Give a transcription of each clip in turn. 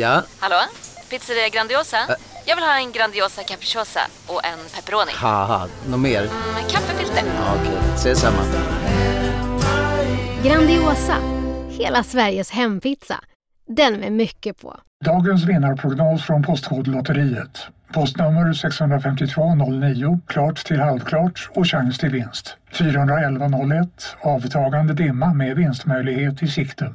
Ja? Hallå? Pizzeria Grandiosa? Jag vill ha en Grandiosa capriciosa och en pepperoni. Haha, något mer? Med kaffefilter. Ja, Okej, ses samma. Grandiosa, hela Sveriges hempizza. Den med mycket på. Dagens vinnarprognos från Postkodlotteriet. Postnummer 65209, klart till halvklart och chans till vinst. 41101, avtagande dimma med vinstmöjlighet i sikte.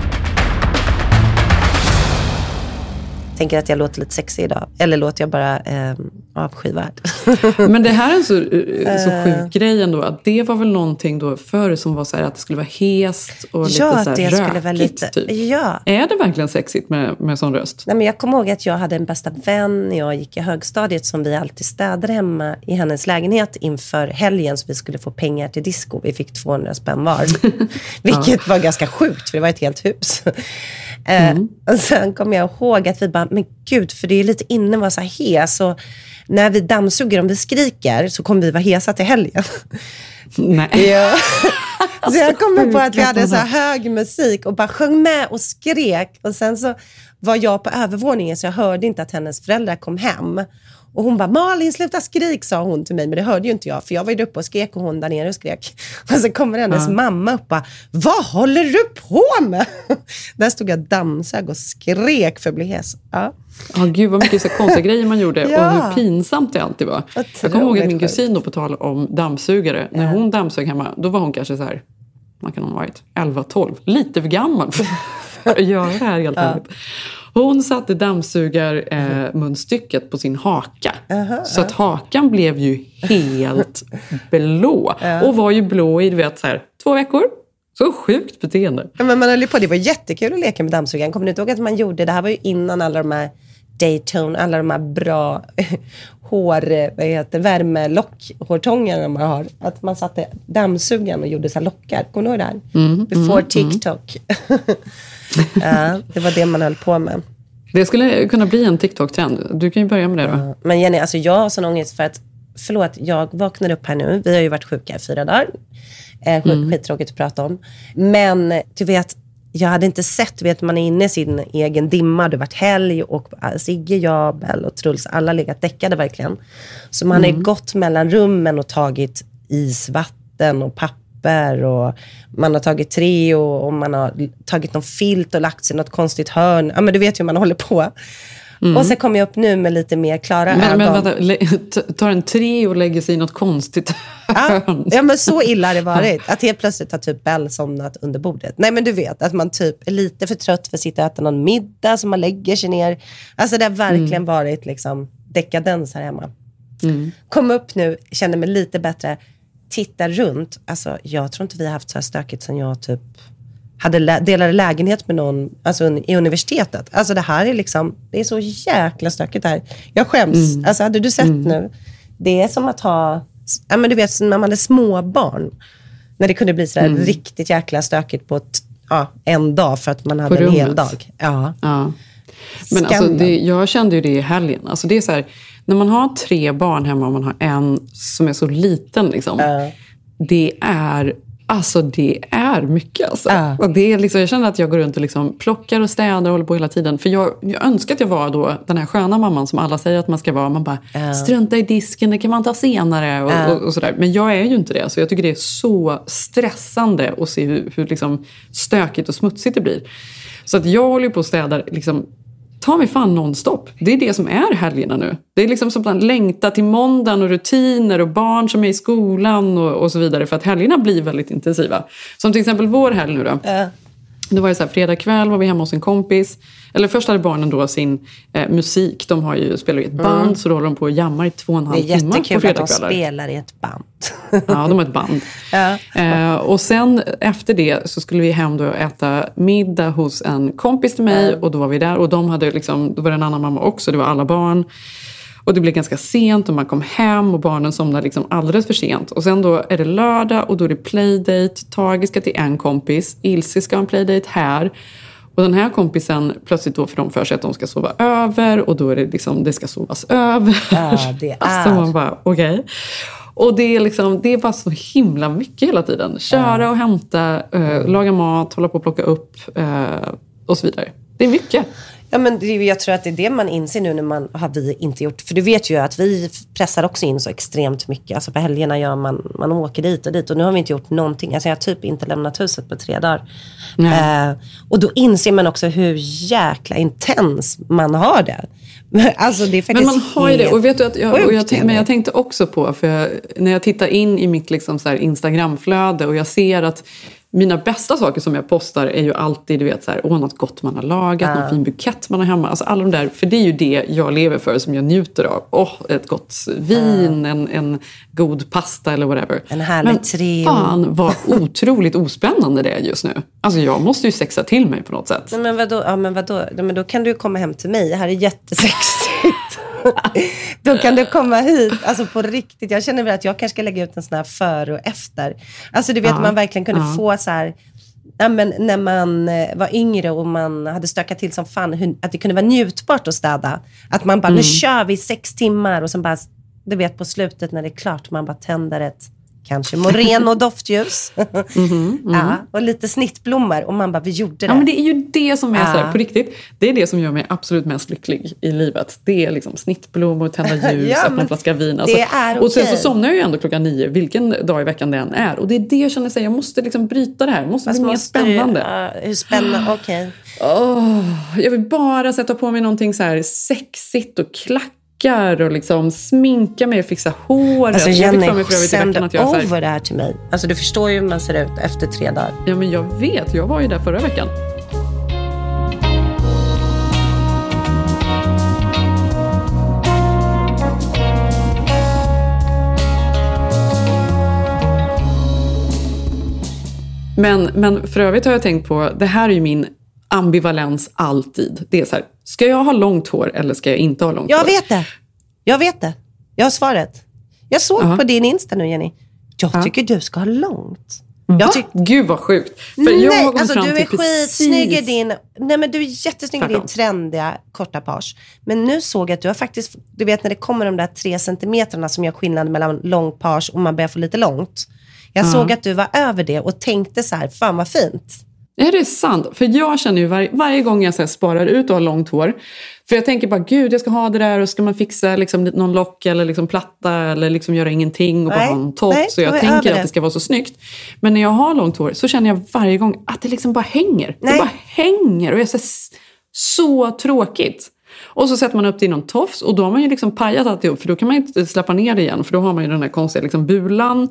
Tänker att jag låter lite sexig idag. Eller låter jag bara eh, avskyvärd? Men det här är en så, så Eh. sjuk grej ändå. Att det var väl någonting då förr som var så här att det skulle vara hest och lite ja, så här det rökigt. skulle vara lite... Typ. Ja. Är det verkligen sexigt med, med sån röst? Nej, men jag kommer ihåg att jag hade en bästa vän när jag gick i högstadiet som vi alltid städade hemma i hennes lägenhet inför helgen så vi skulle få pengar till disco. Vi fick 200 spänn var. Vilket var ganska sjukt för det var ett helt hus. Eh, och sen kommer jag ihåg att vi bara, men gud, för det är lite inne att vara så här hes. Och när vi dammsuger, om vi skriker, så kommer vi vara hesa till helgen. Nej. Ja. Så jag kommer på att vi hade så hög musik och bara sjöng med och skrek. Och sen så var jag på övervåningen så jag hörde inte att hennes föräldrar kom hem. Och hon bara, Malin sluta skrik, sa hon till mig. Men det hörde ju inte jag, för jag var ju uppe och skrek och hon där nere och skrek. Och så kommer hennes mamma upp och bara, vad håller du på med? Där stod jag dammsög och skrek för att bli hes. Ja. Ja, gud vad mycket så konstiga grejer man gjorde Ja. och hur pinsamt det alltid var. Jag kommer ihåg att min kusin, då, på tal om dammsugare, när hon dammsög hemma, då var hon kanske så här, vad kan hon ha varit, 11-12, lite för gammal för, för att göra det här helt ärligt. Hon satte dammsugarmunstycket på sin haka. så att hakan blev ju helt blå. Och var ju blå i du vet, så här, två veckor. Så sjukt beteende. Ja, men man höll på, det var jättekul att leka med dammsugaren. Kommer ni inte ihåg att man gjorde, det här var ju innan alla de här Daytone, alla de här bra hår, vad heter värmelockhårtångarna man har. Att man satte dammsugaren och gjorde så här lockar. Kommer ni ihåg det här? Mm, Before TikTok. ja, det var det man höll på med. Det skulle kunna bli en TikTok-trend. Du kan ju börja med det då. Men Jenny, alltså jag har sån ångest för att, förlåt, jag vaknar upp här nu. Vi har ju varit sjuka i fyra dagar. Eh, skit, Skittråkigt att prata om. Men du vet, jag hade inte sett, vet man är inne i sin egen dimma. Det har varit helg och äh, Sigge, jag, Bell och Truls, alla har legat däckade verkligen. Så man har ju gått mellan rummen och tagit isvatten och papper och man har tagit Treo och man har tagit någon filt och lagt sig i något konstigt hörn. Ja, men du vet ju hur man håller på. Och så kommer jag upp nu med lite mer klara Men, ögon. men vänta, tar en tre och lägger sig i något konstigt Ja, ja, men så illa har det varit. Att helt plötsligt har typ Bell somnat under bordet. Nej, men du vet, att man typ är lite för trött för att sitta och äta någon middag, så man lägger sig ner. Alltså det har verkligen varit liksom dekadens här hemma. Kom upp nu, känner mig lite bättre. Titta runt. Alltså, jag tror inte vi har haft så här stökigt sen jag typ hade lä- delade lägenhet med någon alltså, un- i universitetet. Alltså det här är liksom, det är så jäkla stökigt här. Jag skäms. Alltså hade du sett nu? Det är som att ha, ja men du vet när man hade småbarn. När det kunde bli sådär riktigt jäkla stökigt på ett, ja, en dag för att man hade en hel dag. Ja. Ja. Men alltså, det, jag kände ju det i helgen. Alltså, det är så här, när man har tre barn hemma och man har en som är så liten. Liksom, Det är Alltså det är mycket. Alltså. Ja. Och det är liksom, jag känner att jag går runt och liksom plockar och städar och håller på hela tiden. För jag, jag önskar att jag var då den här sköna mamman som alla säger att man ska vara. Man bara, strunta i disken, det kan man ta senare. Och, och, och sådär. Men jag är ju inte det. Så jag tycker det är så stressande att se hur, hur liksom stökigt och smutsigt det blir. Så att jag håller på och städar liksom, ta mig fan nonstop. Det är det som är helgerna nu. Det är liksom som att längta till måndagen och rutiner och barn som är i skolan och, och så vidare. För att helgerna blir väldigt intensiva. Som till exempel vår helg nu då. Det var ju så här, fredag kväll var vi hemma hos en kompis. Eller först hade barnen då sin eh, musik. De har ju, spelar i ett band så då håller de på och jammar i två och en Det är halv timme på jättekul att de fredagskvällar. spelar i ett band. Ja, de har ett band. Ja. Eh, och sen efter det så skulle vi hem då och äta middag hos en kompis till mig. Och då var vi där och de hade liksom, då var det en annan mamma också, det var alla barn. Och det blir ganska sent och man kom hem och barnen somnar liksom alldeles för sent. Och sen då är det lördag och då är det playdate. Tage ska till en kompis, Ilse ska ha en playdate här. Och den här kompisen, plötsligt då får de för sig att de ska sova över och då är det liksom, det ska sovas över. Ja, det Alltså är. man bara, okej. Och det är, liksom, det är bara så himla mycket hela tiden. Köra och hämta, eh, laga mat, hålla på och plocka upp eh, och så vidare. Det är mycket. Ja, men det, jag tror att det är det man inser nu när man har vi inte gjort. För du vet ju att vi pressar också in så extremt mycket. Alltså på helgerna gör man, man åker dit och dit. Och nu har vi inte gjort någonting. Alltså jag har typ inte lämnat huset på tre dagar. Eh, och då inser man också hur jäkla intens man har det. Alltså det är faktiskt Men man har ju det. Och vet du att jag, och jag, tänk- men jag tänkte också på, för jag, när jag tittar in i mitt liksom så Instagramflöde och jag ser att mina bästa saker som jag postar är ju alltid, du vet, så här, åh, något gott man har lagat, någon fin bukett man har hemma. Alltså alla de där, för det är ju det jag lever för, som jag njuter av. Åh, ett gott vin, en, en god pasta eller whatever. En härlig Men trio. fan vad otroligt ospännande det är just nu. Alltså jag måste ju sexa till mig på något sätt. Nej, men vadå? Ja, men vadå? Men då kan du komma hem till mig. Det här är jättesexigt. då kan du komma hit. Alltså på riktigt. Jag känner väl att jag kanske ska lägga ut en sån här före och efter. Alltså du vet, Ja, man verkligen kunde ja. få så här... Ja, men när man eh, var yngre och man hade stökat till som fan, att det kunde vara njutbart att städa. Att man bara, Mm. nu kör vi sex timmar och sen bara, du vet på slutet när det är klart, man bara tänder ett kanske moreno doftljus. Ja, och lite snittblommor och man bara, vi gjorde det. Ja, men det är ju det som är så Ja. här, på riktigt. Det är det som gör mig absolut mest lycklig i livet. Det är liksom snittblommor, tända ljus, Ja, öppna en flaska vin. det är Och sen så somnar jag ju ändå klockan nio, vilken dag i veckan det än är. Och det är det jag känner, sig, jag måste liksom bryta det här. Det måste Fast bli mer du- spännande. ja, hur spännande? Okej. Åh, jag vill bara sätta på mig någonting så här sexigt och klackar och liksom sminka mig och fixa håret. Alltså Jenny, sänd här, over det här till mig. Alltså du förstår ju hur man ser ut efter tre dagar. Ja, men jag vet. Jag var ju där förra veckan. Men, men för övrigt har jag tänkt på, det här är ju min ambivalens alltid. Det är så här, ska jag ha långt hår eller ska jag inte ha långt Jag hår? vet det. Jag vet det. Jag har svaret. Jag såg Ja. på din Insta nu Jenny. Jag Ja. tycker du ska ha långt. Jag tyck- Gud vad sjukt. För jag har Nej, alltså fram du är skitsnygg i din... Nej men du är jättesnygg i din trendiga korta page. Men nu såg jag att du har faktiskt, du vet när det kommer de där tre centimetrarna som gör skillnad mellan lång page och man börjar få lite långt. Jag Ja. såg att du var över det och tänkte så här, fan vad fint. Är det sant? För jag känner ju var, varje gång jag så sparar ut och har långt hår. För jag tänker bara, gud jag ska ha det där och ska man fixa liksom någon lock eller liksom platta eller liksom göra ingenting och bara ha en topp. Så jag tänker att det. det ska vara så snyggt. Men när jag har långt hår så känner jag varje gång att det liksom bara hänger. Nej. Det bara hänger och jag är så, så tråkigt. Och så sätter man upp det i någon tofs och då har man ju liksom pajat alltihop för då kan man inte släppa ner det igen för då har man ju den här konstiga liksom bulan.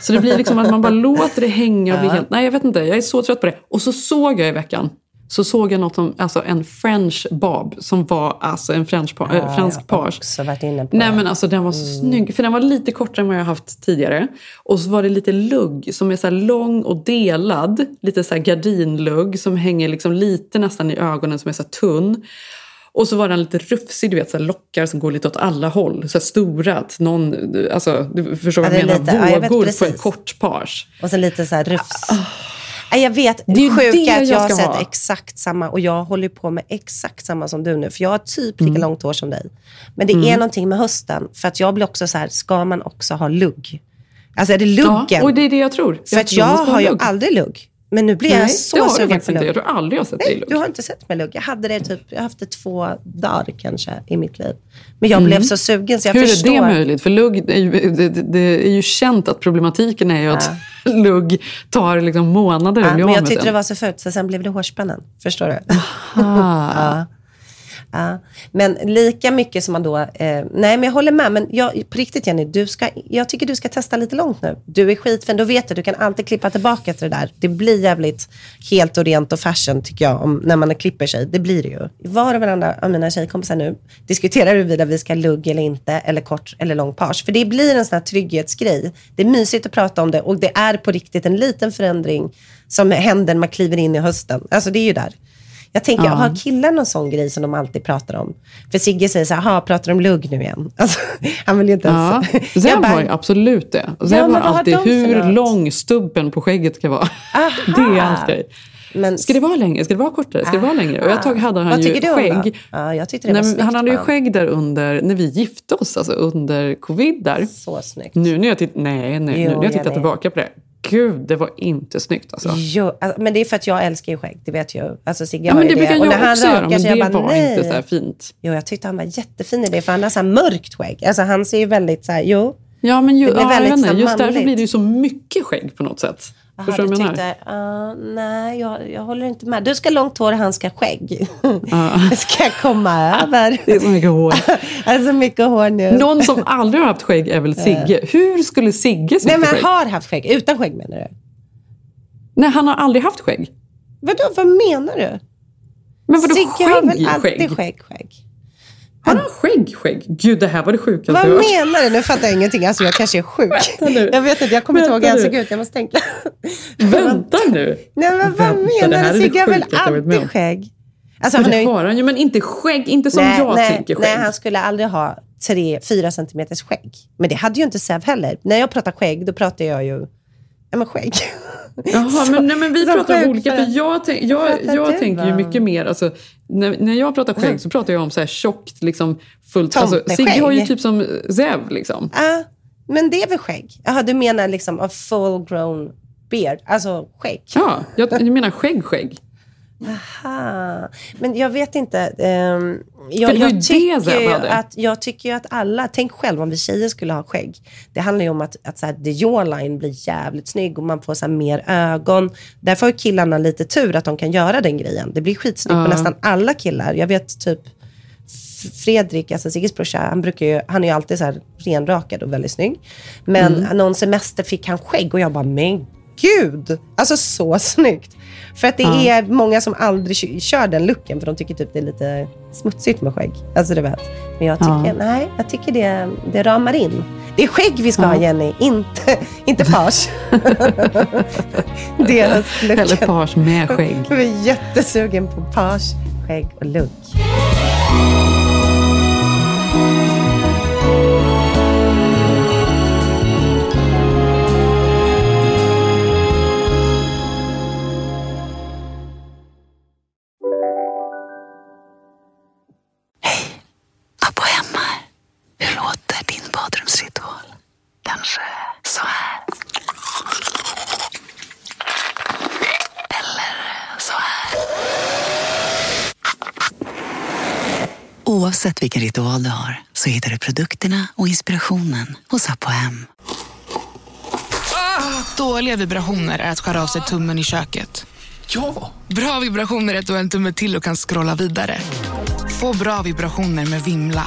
Så det blir liksom att man bara låter det hänga och blir helt, nej jag vet inte, jag är så trött på det. Och så såg jag i veckan, så såg jag något som, alltså en French bob som var alltså en French, pa, äh, fransk Jag har page. också varit inne på Nej det. men alltså den var så snygg, för den var lite kortare än vad jag haft tidigare. Och så var det lite lugg som är så lång och delad, lite så gardinlugg som hänger liksom lite nästan i ögonen som är så tunn. Och så var den lite rufsig, du vet så här lockar som går lite åt alla håll. Så här stora, att någon, alltså du förstår vad Ja, jag menar, lite- ja, jag vågor på precis. en kort page. Och sen lite så här rufs. Nej, jag vet, Det är ju är att jag jag har sett ha. exakt samma och jag håller på med exakt samma som du nu. För jag har typ Mm. lika långt hår som dig. Men det är någonting med hösten. För att jag blir också så här, ska man också ha lugg? Alltså är det luggen? Ja, och det är det jag tror. för att tror jag har ju lugg. aldrig lugg. Men nu blir jag Nej, så har du sugen på inte. lugg. Jag tror aldrig jag har sett dig i Nej, lugg. du har inte sett mig lugg. Jag hade det typ, jag har haft det två dagar kanske i mitt liv. Men jag blev så sugen så jag Mm. Hur förstår. är det möjligt? För lugg, det, det- det är ju känt att problematiken är ju att lugg tar liksom månader Ja, att bli men av jag med tyckte det var så fult, så sen blev det hårspännen. Förstår du? Ja. Ja. Men lika mycket som man då... Eh, nej, men jag håller med. Men jag, på riktigt Jenny, du ska, jag tycker du ska testa lite långt nu. Du är skitfin, då vet du. Du kan alltid klippa tillbaka till det där. Det blir jävligt helt och rent och fashion tycker jag, om, när man klipper sig. Det blir det ju. Var och varandra av mina tjejkompisar nu diskuterar huruvida vi ska lugg eller inte, eller kort eller lång page. För det blir en sån här trygghetsgrej. Det är mysigt att prata om det och det är på riktigt en liten förändring som händer när man kliver in i hösten. Alltså det är ju där. Jag tänker, Ja. har killar någon sån grej som de alltid pratar om? För Sigge säger så här, "Ha, pratar de lugg nu igen? Alltså, han vill ju inte Ja, ens... Jag Zeb bara, har absolut det. Zeb Ja, har har alltid för hur lång stubben på skägget ska vara. Aha. Det är hans grej. Men, Ska det vara längre? Ska det vara kortare? Ska det vara längre? Och ett tag hade han Vad ju skägg. Ja, jag tyckte det Nej, var snyggt. han hade ju skägg där under, när vi gifte oss, alltså under covid där. Så snyggt. Nu när jag, titt- nej, nej, Jo, nu när jag tittar Jenny. tillbaka på det. Gud, det var inte snyggt alltså. Jo, alltså, men det är för att jag älskar ju skägg, det vet jag. Alltså Sigge Ja, men det brukar jag också göra, men jag det bara, var nej. inte så fint. Jo, jag tyckte han var jättefin i det, för han har så mörkt skägg. Alltså han ser ju väldigt så här, jo. Ja, men ju, Det blir ja, jag väldigt vet inte, så just därför blir det ju så mycket skägg på något sätt. Aha, Förstår du du vad jag menar? uh, nej, jag, jag håller inte med. Du ska långt hår han ska skägg. ska jag komma över? Det är så mycket hår. alltså mycket hår nu. Någon som aldrig har haft skägg är väl Sigge. Hur skulle Sigge se nej, men skägg? har haft skägg. Utan skägg menar du? Nej, han har aldrig haft skägg. Vadå, vad menar du? Men vadå Sigge har väl skägg, alltid skägg? skägg, skägg. Har han skägg, skägg? Gud, det här var det sjukaste Vad jag hört. menar du? Nu fattar jag ingenting. Alltså jag kanske är sjuk. nu. Jag vet inte, jag kommer inte ihåg hur han såg ut. Jag måste tänka. Vänta nu. Nej men vad menar du? Sigge har väl med om. alltid skägg? Alltså, Men han det har han ju, men inte skägg. Inte som nej, jag nej, tänker skägg. nej, han skulle aldrig ha tre, fyra centimeters skägg. Men det hade ju inte Säv heller. När jag pratar skägg, då pratar jag ju... Ja men skägg. Jaha, men, nej, men vi pratar om olika. för- jag, tänk, jag, jag du tänker ju mycket mer... Alltså, när, när jag pratar skägg så pratar jag om så här tjockt, liksom, fullt... Alltså, Tomteskägg. Sigge har ju typ som Zev. Liksom. Ah, men det är väl skägg? Jaha, du menar liksom a full grown beard? Alltså skägg? Ja, jag, jag menar skägg, skägg. Aha. Men jag vet inte. ehm, jag, jag, tycker ju att, jag tycker att alla, tänk själv om vi tjejer skulle ha skägg. Det handlar ju om att, att så här, the jawline blir jävligt snygg och man får så här, mer ögon. Därför har killarna lite tur att de kan göra den grejen. Det blir skitsnyggt Ja. på nästan alla killar. Jag vet typ Fredrik, alltså Sigges brorsa, han, brukar ju, han är ju alltid så här renrakad och väldigt snygg. Men Mm. någon semester fick han skägg och jag bara, men gud! Alltså så snyggt. För att det Ja. är många som aldrig kö- kör den looken för de tycker typ det är lite smutsigt med skägg. Alltså du vet. Men jag tycker, Ja. nej, jag tycker det, det ramar in. Det är skägg vi ska Ja. ha Jenny, inte, inte page. Deras Eller look. page med skägg. Jag är jättesugen på page, skägg och look. Oavsett vilken ritual du har så hittar du produkterna och inspirationen hos Apohem. Dåliga vibrationer är att skära av sig tummen i köket. Ja! Bra vibrationer är att du har en tumme till och kan scrolla vidare. Få bra vibrationer med Vimla.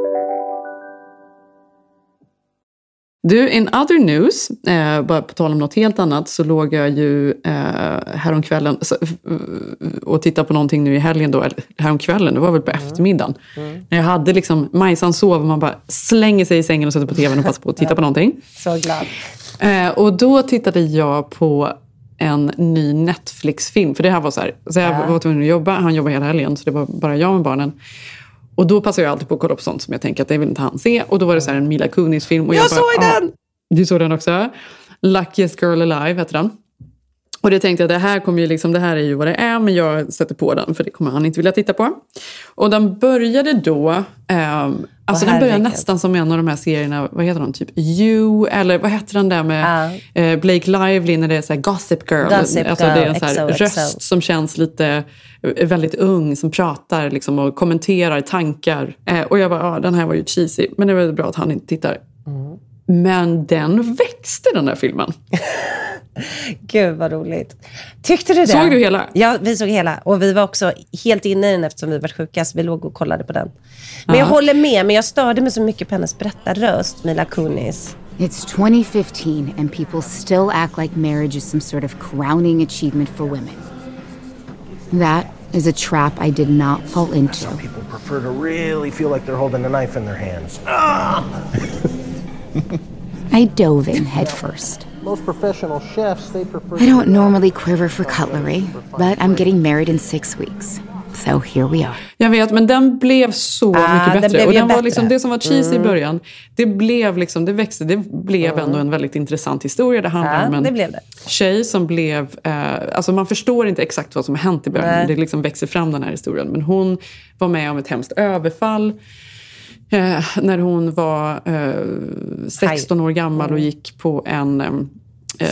Du, in other news, eh, bara på tal om något helt annat, så låg jag ju eh, häromkvällen så, och tittade på någonting nu i helgen då, eller häromkvällen, det var väl på eftermiddagen. När jag hade liksom, Majsan sov och man bara slänger sig i sängen och sätter på tvn och passar på att titta på någonting. Så glad. Eh, och då tittade jag på en ny Netflix-film. För det här var så här, så jag Ja. var tvungen att jobba, han jobbade hela helgen, så det var bara jag med barnen. Och då passar jag alltid på att kolla på sånt som jag tänker att det vill inte han se. Och då var det så här en Mila Kunis-film. Och Jag bara, såg "Ah, den!" Du såg den också? Luckiest Girl Alive heter den. Och det tänkte jag, det här, kommer ju liksom, det här är ju vad det är, men jag sätter på den för det kommer han inte vilja titta på. Och den började då, ehm, alltså den började nästan som en av de här serierna, vad heter de, typ You, eller vad heter den där med eh, Blake Lively när det är så Gossip Girl. Gossip alltså det är en så XOXO. röst som känns lite eh, väldigt ung, som pratar liksom, och kommenterar tankar. Eh, och jag bara, ja den här var ju cheesy, men det var bra att han inte tittar. Men den växte den där filmen. Gud vad roligt. Tyckte du det? Såg du hela? Ja, vi såg hela. Och vi var också helt inne i den eftersom vi var sjuka, så vi låg och kollade på den. Men jag Ja. håller med, men jag störde mig så mycket på hennes berättarröst, Mila Kunis. It's 2015, and people still act like marriage is some sort of crowning achievement for women. That is a trap I did not fall into. People prefer to really feel like they're holding a knife in their hands. I dove in headfirst. Most professional chefs, they prefer. I don't normally quiver for cutlery, but I'm getting married in six weeks. So here we are. Jag vet, men den blev så Ah, mycket den bättre. blev och den var liksom, det som var cheesy Mm. i början, det blev liksom, det växte. Det blev ändå en väldigt intressant historia. Det handlar Ja, om en det blev det. tjej som blev... Eh, alltså man förstår inte exakt vad som har hänt i början. Nej. Det liksom växer fram den här historien. Men hon var med om ett hemskt överfall. Eh, när hon var eh, 16 år gammal och Mm. gick på en eh,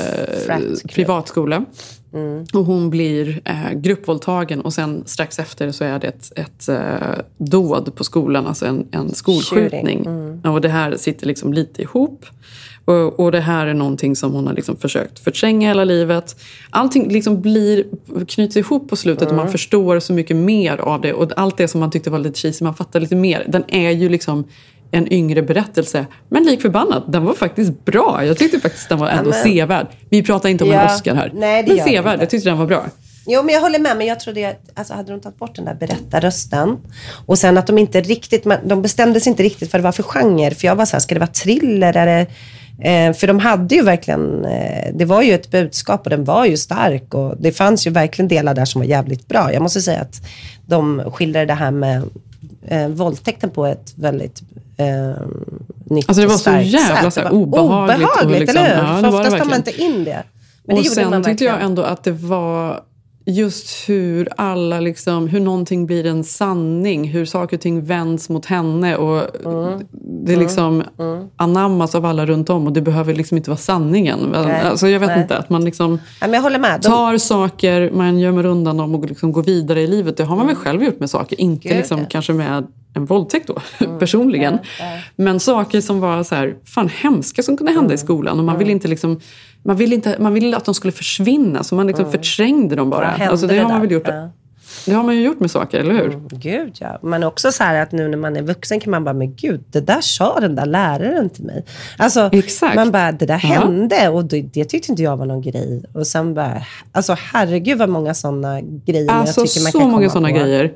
Frat-klubb. privatskola. Mm. Och hon blir eh, gruppvåldtagen och sen strax efter så är det ett, ett eh, dåd på skolan, alltså en, en skolskjutning. Mm. Och det här sitter liksom lite ihop. Och, och det här är någonting som hon har liksom försökt förtränga hela livet. Allting liksom blir, knyts ihop på slutet och man Mm. förstår så mycket mer av det. Och allt det som man tyckte var lite cheesy, man fattar lite mer. Den är ju liksom en yngre berättelse. Men lik förbannat, den var faktiskt bra. Jag tyckte faktiskt den var ändå Ja, men- sevärd. Vi pratar inte om en Ja, Oscar här. nej, det men sevärd, jag tyckte den var bra. Jo, men jag håller med. Men jag trodde att alltså, hade de tagit bort den där berättarrösten och sen att de inte riktigt, de bestämde sig inte riktigt vad det var för genre. För jag var så här, ska det vara thriller? Är det, eh, för de hade ju verkligen, eh, det var ju ett budskap och den var ju stark och det fanns ju verkligen delar där som var jävligt bra. Jag måste säga att de skildrade det här med eh, våldtäkten på ett väldigt eh, nytt Alltså det var så jävla så Det obehagligt och Obehagligt, liksom- eller hur? ja, det för det oftast tar man inte in det. Men det och gjorde sen man tyckte jag ändå att det var just hur alla liksom, hur någonting blir en sanning, hur saker och ting vänds mot henne och det liksom anammas av alla runt om och det behöver liksom inte vara sanningen. Nej, Alltså jag vet nej. inte, att man liksom Ja, tar saker, man gömmer undan dem och liksom går vidare i livet. Det har man väl själv gjort med saker, inte Gud, liksom ja. kanske med en våldtäkt då, personligen. Men saker som var så här, fan hemska som kunde hända i skolan och man vill inte liksom man ville, inte, man ville att de skulle försvinna, så man liksom förträngde dem bara. Alltså det det har man väl gjort. Ja. Det har man ju gjort med saker, eller hur? Gud ja. Men också så här att nu när man är vuxen kan man bara, men gud, det där sa den där läraren till mig. Alltså, Exakt. man bara, det där Ja. hände och det, det tyckte inte jag var någon grej. Och sen bara, alltså herregud vad många sådana grejer Alltså jag tycker man så kan många komma sådana på. grejer.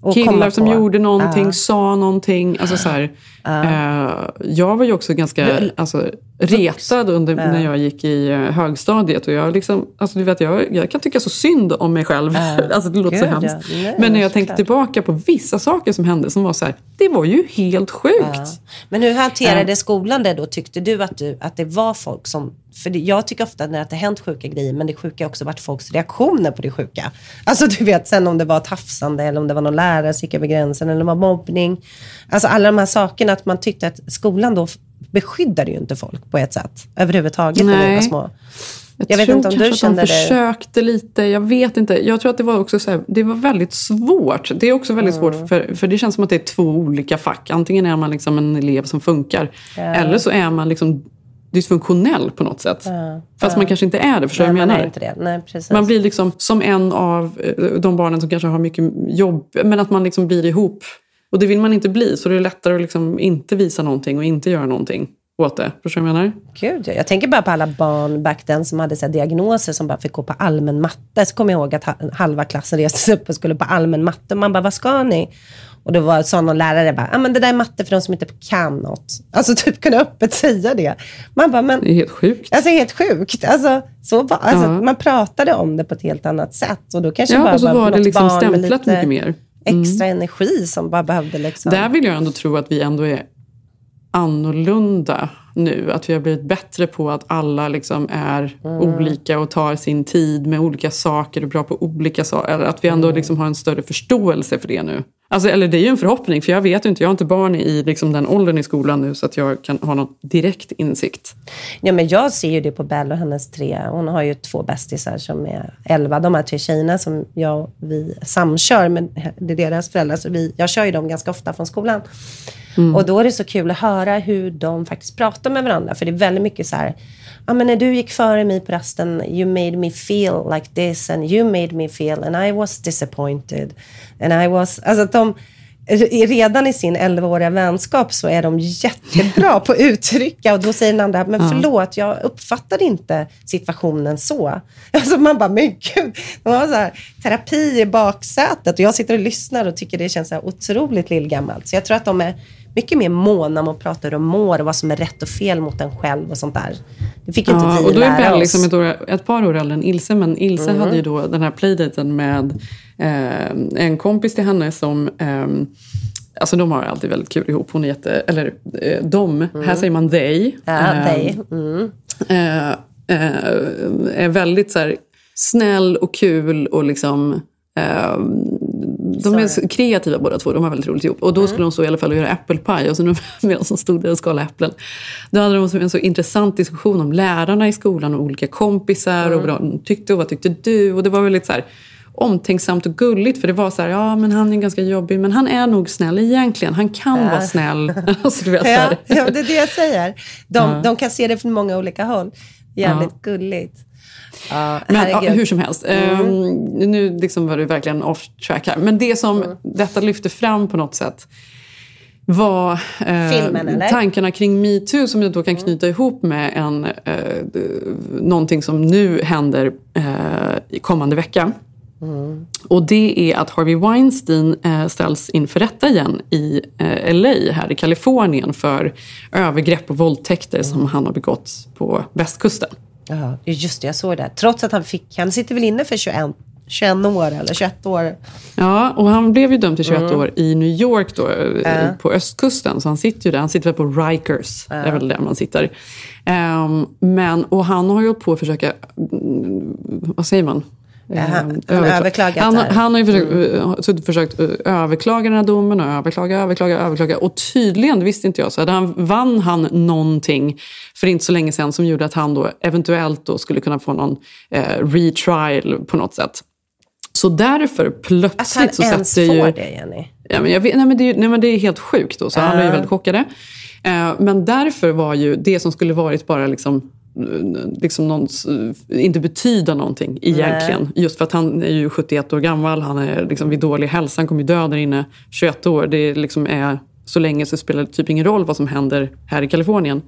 Och Killar komma som gjorde någonting, Ja. sa någonting. Alltså så här, eh, jag var ju också ganska alltså, retad under, Ja. när jag gick i eh, högstadiet. Och jag, liksom, alltså, du vet, jag, jag kan tycka så synd om mig själv. alltså, det låter så Gud, hemskt. ja. Nej, Men när jag tänkte såklart. tillbaka på vissa saker som hände som var så här, det var ju helt sjukt. Ja. Men hur hanterade Ja. skolan det då? Tyckte du att, du att det var folk som... För det, jag tycker ofta när det har hänt sjuka grejer, men det sjuka har också varit folks reaktioner på det sjuka. Alltså du vet, sen om det var tafsande eller om det var någon lärare som gick över gränsen eller om det var mobbning. Alltså alla de här sakerna, att man tyckte att skolan då beskyddade ju inte folk på ett sätt överhuvudtaget när vi Nej. var små. Jag, Jag vet inte om du kände det. försökte lite. Jag vet inte. Jag tror att det var också så här, det var väldigt svårt. Det är också väldigt Mm. svårt för, för det känns som att det är två olika fack. Antingen är man liksom en elev som funkar. Ja. Eller så är man liksom dysfunktionell på något sätt. Ja. Fast Ja. man kanske inte är det. Förstår du Nej, vad jag menar? Nej. Man blir liksom som en av eh, de barnen som kanske har mycket jobb. Men att man liksom blir ihop. Och det vill man inte bli. Så det är lättare att liksom inte visa någonting och inte göra någonting åt det. Förstår du vad jag menar? Gud, ja. jag tänker bara på alla barn back then som hade så diagnoser som bara fick gå på allmän matte. Så kommer jag ihåg att ha- halva klassen reste sig upp och skulle på allmän matte. Man bara, vad ska ni? Och då var, sa någon lärare bara, ah, men det där är matte för de som inte kan något. Alltså typ kunna öppet säga det. Man bara, men... Det är helt sjukt. Alltså helt sjukt. Alltså, så var, alltså, Ja. Man pratade om det på ett helt annat sätt. Och då kanske Ja, bara och så var det något liksom stämplat lite mycket mer. Mm. Extra energi som bara behövde liksom... Där vill jag ändå tro att vi ändå är annorlunda nu. Att vi har blivit bättre på att alla liksom är Mm. olika och tar sin tid med olika saker och bra på olika saker. Att vi ändå Mm. liksom har en större förståelse för det nu. Alltså, eller det är ju en förhoppning, för jag vet ju inte, jag har inte barn i liksom den åldern i skolan nu så att jag kan ha någon direkt insikt. Ja, men jag ser ju det på Belle och hennes tre. Hon har ju två bästisar som är elva. De här tre tjejerna som jag och vi samkör, med, det är deras föräldrar. Så vi, jag kör ju dem ganska ofta från skolan. Mm. Och då är det så kul att höra hur de faktiskt pratar med varandra. För det är väldigt mycket så här, ja men när du gick före mig på rasten, you made me feel like this and you made me feel and I was disappointed. And I was, alltså att de, redan i sin 11-åriga vänskap så är de jättebra på att uttrycka och då säger den andra, men förlåt, jag uppfattade inte situationen så. Alltså man bara, men gud, de har så här, terapi i baksätet och jag sitter och lyssnar och tycker det känns så här otroligt lillgammalt. Så jag tror att de är mycket mer måna om att prata hur de mår och vad som är rätt och fel mot en själv och sånt där. Det fick ju inte Ja, vi och då är lära oss. liksom ett, år, ett par år äldre än Ilse, men Ilse Mm. hade ju då den här playdaten med eh, en kompis till henne som eh, Alltså de har alltid väldigt kul ihop. Hon är jätte, eller eh, de, här säger man they. Ja, Eh, they. Mm. eh, eh, är väldigt så här, snäll och kul och liksom eh, de är så kreativa båda två, de har väldigt roligt ihop. Och då skulle de så i alla fall göra äppelpaj och så nu- medan de stod där och skalade äpplen. Då hade de en så intressant diskussion om lärarna i skolan och olika kompisar och vad de tyckte och vad tyckte du. Och det var väldigt så här omtänksamt och gulligt för det var så här, ja men han är ganska jobbig men han är nog snäll egentligen. Han kan Ja. vara snäll. alltså, du vet, Ja, ja, det är det jag säger. De, Ja. de kan se det från många olika håll. Jävligt gulligt. Ja, Men ja, hur som helst, Mm. ehm, nu liksom var det verkligen off track här. Men det som Mm. detta lyfte fram på något sätt var eh, Filmen, tankarna kring metoo som jag då kan knyta ihop med en, eh, någonting som nu händer eh, kommande vecka. Mm. Och det är att Harvey Weinstein eh, ställs inför rätta igen i eh, LA här i Kalifornien för övergrepp och våldtäkter som han har begått på västkusten. Ja, just det, jag såg det. Trots att han fick, han sitter väl inne för 21, 21 år eller 21 år. Ja, och han blev ju dömd till 21 Mm. år i New York då, Ja. på östkusten. Så han sitter ju där, han sitter väl på Rikers, det är väl där man sitter. Ehm, men, och han har ju hållit på att försöka, mm, vad säger man? Ja, han- han har överkla- överklagat han, han har ju försökt, eh, suttit och försökt eh, överklaga den här domen och överklaga, överklaga, överklaga. Och tydligen, det visste inte jag, så hade han, vann han någonting för inte så länge sedan som gjorde att han då eventuellt då skulle kunna få någon eh, retrial på något sätt. Så därför Att plötsligt han så ens sätter får ju... det, Jenny. Ja, men jag vet, nej, men det, är, nej, men det är helt sjukt. Då, så alla är ju väldigt chockade. Eh, men därför var ju det som skulle varit bara liksom, eh, liksom någons, eh, inte betyda någonting egentligen. Just för att han är ju 71 år gammal, han är liksom vid dålig hälsa, han kommer dö där inne 21 år. Det liksom är, så länge så spelar det typ ingen roll vad som händer här i Kalifornien.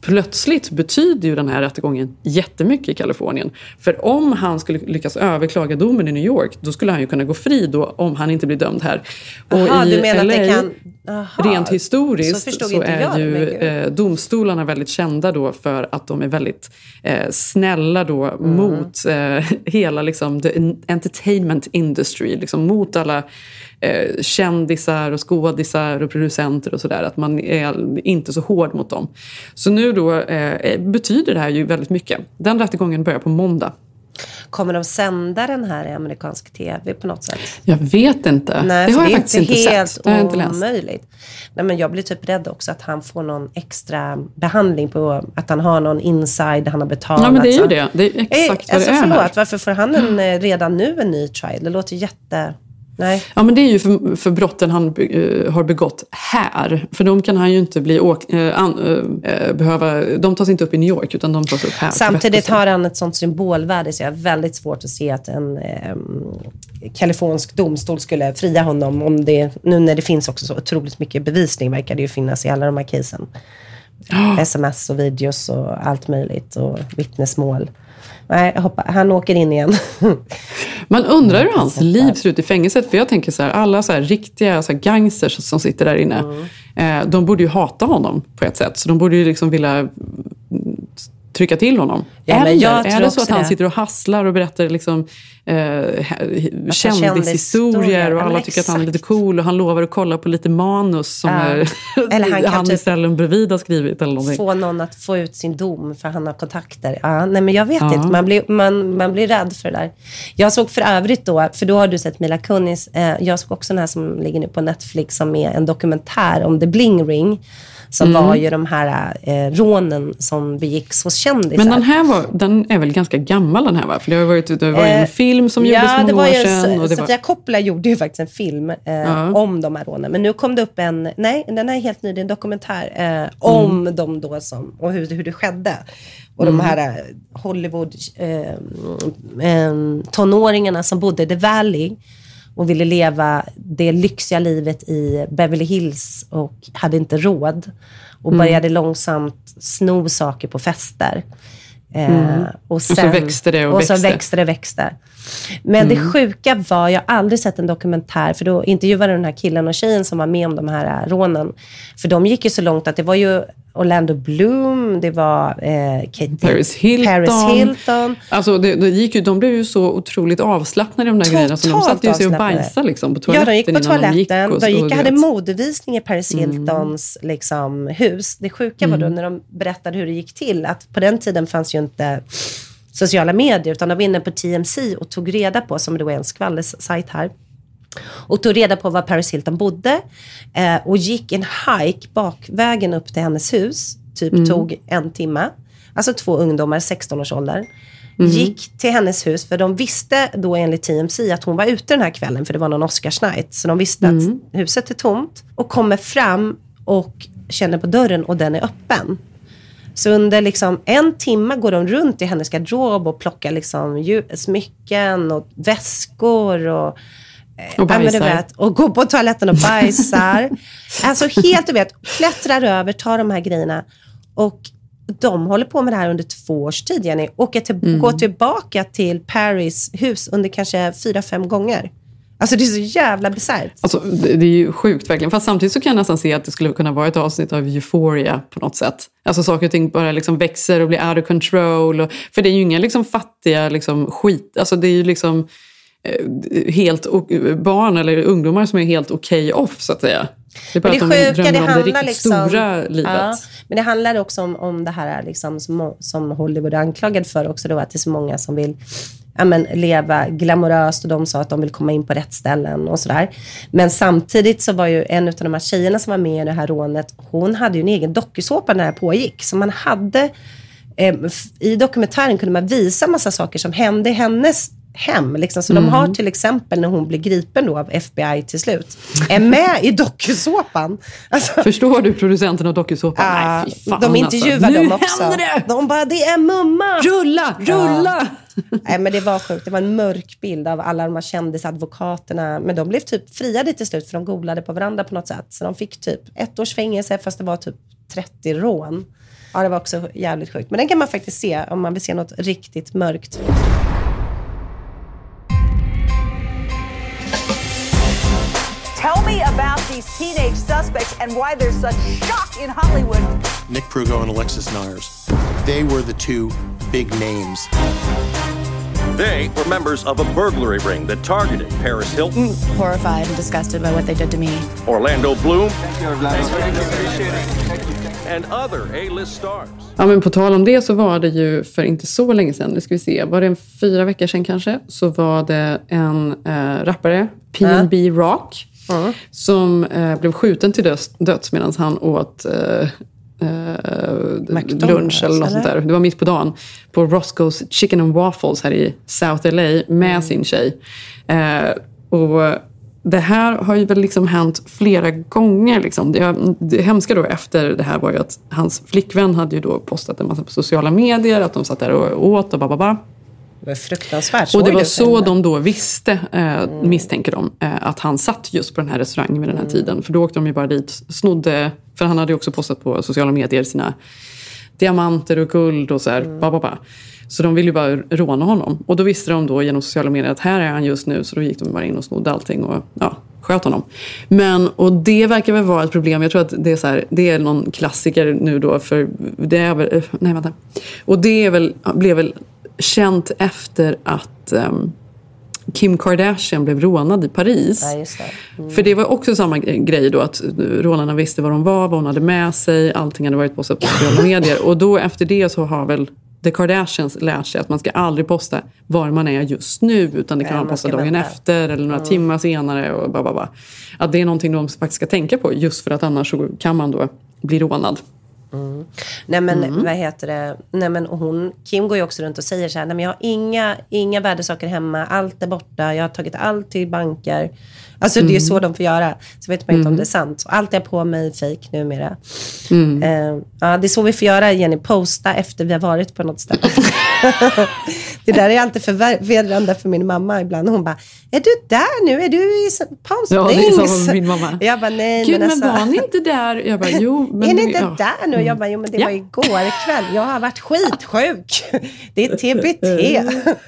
Plötsligt betyder ju den här rättegången jättemycket i Kalifornien. För om han skulle lyckas överklaga domen i New York, då skulle han ju kunna gå fri då om han inte blir dömd här. Och Jaha, i du menar att det LA, kan- Jaha, rent så historiskt så, inte är ju eh, domstolarna väldigt kända då för att de är väldigt eh, snälla då Mm. mot eh, hela liksom, the entertainment industry, liksom mot alla eh, kändisar och skådisar och producenter och sådär. Att man är inte så hård mot dem. Så nu då eh, betyder det här ju väldigt mycket. Den rättegången börjar på måndag. Kommer de sända den här i amerikansk tv på något sätt? Jag vet inte. Nej, det har det jag är faktiskt inte helt sett. Det jag inte läst. omöjligt. Nej, men jag blir typ rädd också att han får någon extra behandling på att han har någon inside han har betalat. Ja, men det är ju så. det. Det är exakt Eh, vad det alltså, är. Förlåt, här. varför får han en, eh, redan nu en ny trial? Det låter jätte... Nej. Ja, men det är ju för, för brotten han eh, har begått här. För de kan han ju inte bli åk, an, eh, behöva... De tas inte upp i New York, utan de tas upp här. Samtidigt har han ett sånt symbolvärde så jag har väldigt svårt att se att en eh, kalifornisk domstol skulle fria honom. Om det, nu när det finns också så otroligt mycket bevisning verkar det ju finnas i alla de här casen. Sms och videos och allt möjligt och vittnesmål. Nej, jag hoppas, han åker in igen. Man undrar hur hans liv ser ut i fängelset. För jag tänker så här, alla så här riktiga så här gangsters som sitter där inne, Mm. eh, de borde ju hata honom på ett sätt. Så de borde ju liksom vilja trycka till honom. Ja, Eller jag är det så att han det. sitter och hasslar och berättar liksom, eh, he- kändishistorier. och Ja, alla men tycker att han är lite cool och han lovar att kolla på lite manus som Ja. är, Eller han han i typ cellen bredvid har skrivit eller någonting. Få någon att få ut sin dom för han har kontakter. Ja, nej, men jag vet Ja. inte. Man blir, man, man blir rädd för det där. Jag såg för övrigt då, för då har du sett Mila Kunis, eh, jag såg också den här som ligger nu på Netflix som är en dokumentär om The Bling Ring. Så Mm. var ju de här eh, rånen som begicks hos kändisar. Men den här var, den är väl ganska gammal den här va? För det har varit, det var en Eh, film som gjordes många var år ju, sedan. Och det var, Sofia Coppola gjorde ju faktiskt en film eh, Ja. om de här rånen. Men nu kom det upp en, nej den är helt ny, det är en dokumentär eh, om de då som, och hur, hur det skedde. Och de Mm. här eh, Hollywood eh, eh, tonåringarna som bodde i The Valley och ville leva det lyxiga livet i Beverly Hills och hade inte råd. Och Mm. började långsamt sno saker på fester. Eh, Mm. Och så växte det och och så växte. växte det växte. Men det Mm. sjuka var, jag har aldrig sett en dokumentär, för då intervjuade den här killen och tjejen som var med om de här rånen. För de gick ju så långt att det var ju Orlando Bloom, det var eh, Kate Paris Hilton. Paris Hilton. Alltså det, det gick ju, de blev ju så otroligt avslappnade de där grejerna. Så de Totalt satte ju sig och bajsade liksom, på Ja, toaletten de gick på toaletten. de gick. Och, de gick och hade modevisning i Paris Mm. Hiltons liksom, hus. Det sjuka var då Mm. när de berättade hur det gick till, att på den tiden fanns ju inte sociala medier, utan de var inne på TMC och tog reda på, som då är en skvallersajt här, och tog reda på var Paris Hilton bodde eh, och gick en hike bakvägen upp till hennes hus. Typ Mm. tog en timme. Alltså två ungdomar, 16 års ålder. Mm. Gick till hennes hus, för de visste då enligt TMC att hon var ute den här kvällen, för det var någon Oscars night. Så de visste Mm. att huset är tomt. Och kommer fram och känner på dörren och den är öppen. Så under liksom en timme går de runt i hennes garderob och plockar liksom smycken och väskor och eh, Och ja, bajsar. vet, och går på toaletten och bajsar. alltså helt, du vet, klättrar över, tar de här grejerna. Och de håller på med det här under två års tid, Jenny. Åker till, Mm. Går tillbaka till Paris hus under kanske fyra, fem gånger. Alltså det är så jävla bisarrt. Alltså, det, det är ju sjukt verkligen. Fast samtidigt så kan jag nästan se att det skulle kunna vara ett avsnitt av Euphoria på något sätt. Alltså saker och ting bara liksom växer och blir out of control. Och, för det är ju inga liksom fattiga liksom skit. Alltså det är ju liksom helt o- barn eller ungdomar som är helt okej off så att säga. Det är bara Men det att de sjuka, det drömmer om det riktigt liksom... stora livet. Ja, men det handlar också om, om det här liksom, som, som Hollywood är anklagad för också då, att det är så många som vill ja, men, leva glamoröst och de sa att de vill komma in på rätt ställen och sådär. Men samtidigt så var ju en av de här tjejerna som var med i det här rånet, hon hade ju en egen dokusåpa när det här pågick. Så man hade, eh, i dokumentären kunde man visa massa saker som hände i hennes hem. Liksom. Så Mm. de har till exempel när hon blir gripen då av FBI till slut, är med i dokusåpan. Alltså, Förstår du producenten av dokusåpan? Ja, Nej, fy fan de intervjuar alltså. dem Nu också. händer det! De bara, det är mumma! Rulla, rulla! Nej, men det var sjukt. Det var en mörk bild av alla de här kändisadvokaterna. Men de blev typ friade till slut för de golade på varandra på något sätt. Så de fick typ ett års fängelse fast det var typ 30 rån. Ja, det var också jävligt sjukt. Men den kan man faktiskt se om man vill se något riktigt mörkt. These teenage suspects and why there's such shock in Hollywood. Nick Prugo and Alexis Nyers. They were the two big names. They were members of a burglary ring that targeted Paris Hilton, horrified and disgusted by what they did to me. Orlando Bloom, and other A-list stars. Ja, men på tal om det så var det ju för inte så länge sedan, nu ska vi se, var det en fyra veckor sedan kanske, så var det en eh, rappare, PNB Rock, som eh, blev skjuten till döds, döds medan han åt eh, eh, lunch eller något sånt där. Det var mitt på dagen. På Roscoe's Chicken and Waffles här i South LA med sin tjej. Eh, och det här har ju väl liksom hänt flera gånger. Liksom. Det, det hemska då efter det här var ju att hans flickvän hade ju då postat en massa på sociala medier, att de satt där och åt och bababa. Det var fruktansvärt. Och det var så de då visste, eh, misstänker de, eh, att han satt just på den här restaurangen vid den här tiden. För då åkte de ju bara dit, snodde, för han hade ju också postat på sociala medier sina diamanter och guld och så här, ba, ba, ba. Så de ville ju bara råna honom. Och då visste de då genom sociala medier att här är han just nu. Så då gick de bara in och snodde allting och ja, sköt honom. Men, och det verkar väl vara ett problem. Jag tror att det är, så här, det är någon klassiker nu då. För det är väl, nej vänta. Och det är väl, blev väl känt efter att ehm, Kim Kardashian blev rånad i Paris. Ja, det. Mm. För det var också samma grej då att rånarna visste var de var, vad hon hade med sig, allting hade varit på sociala medier. Och då efter det så har väl The Kardashians lärt sig att man ska aldrig posta var man är just nu utan det kan Nej, man posta dagen vänta. efter eller några Mm. timmar senare. Och bla, bla, bla. Att det är någonting de faktiskt ska tänka på just för att annars så kan man då bli rånad. Mm. Nej men Mm. vad heter det? Nej men hon, Kim går ju också runt och säger så här, nej men jag har inga, inga värdesaker hemma, allt är borta, jag har tagit allt till banker. Alltså det är Mm. så de får göra. Så vet man inte om Mm. det är sant. Så allt är på mig fake numera. Mm. Eh, ja, det är så vi får göra, Jenny. Posta efter vi har varit på något ställe. det där är alltid förvirrande för min mamma ibland. Hon bara, är du där nu? Är du i Palm Ja, Springs? det är så med min mamma. Jag bara, nej Gud, men, alltså. var ni inte där? Jag bara, jo. Men är ni det- inte ja. där nu? Jag bara, jo men det Ja. var igår kväll. Jag har varit skitsjuk. Det är TBT.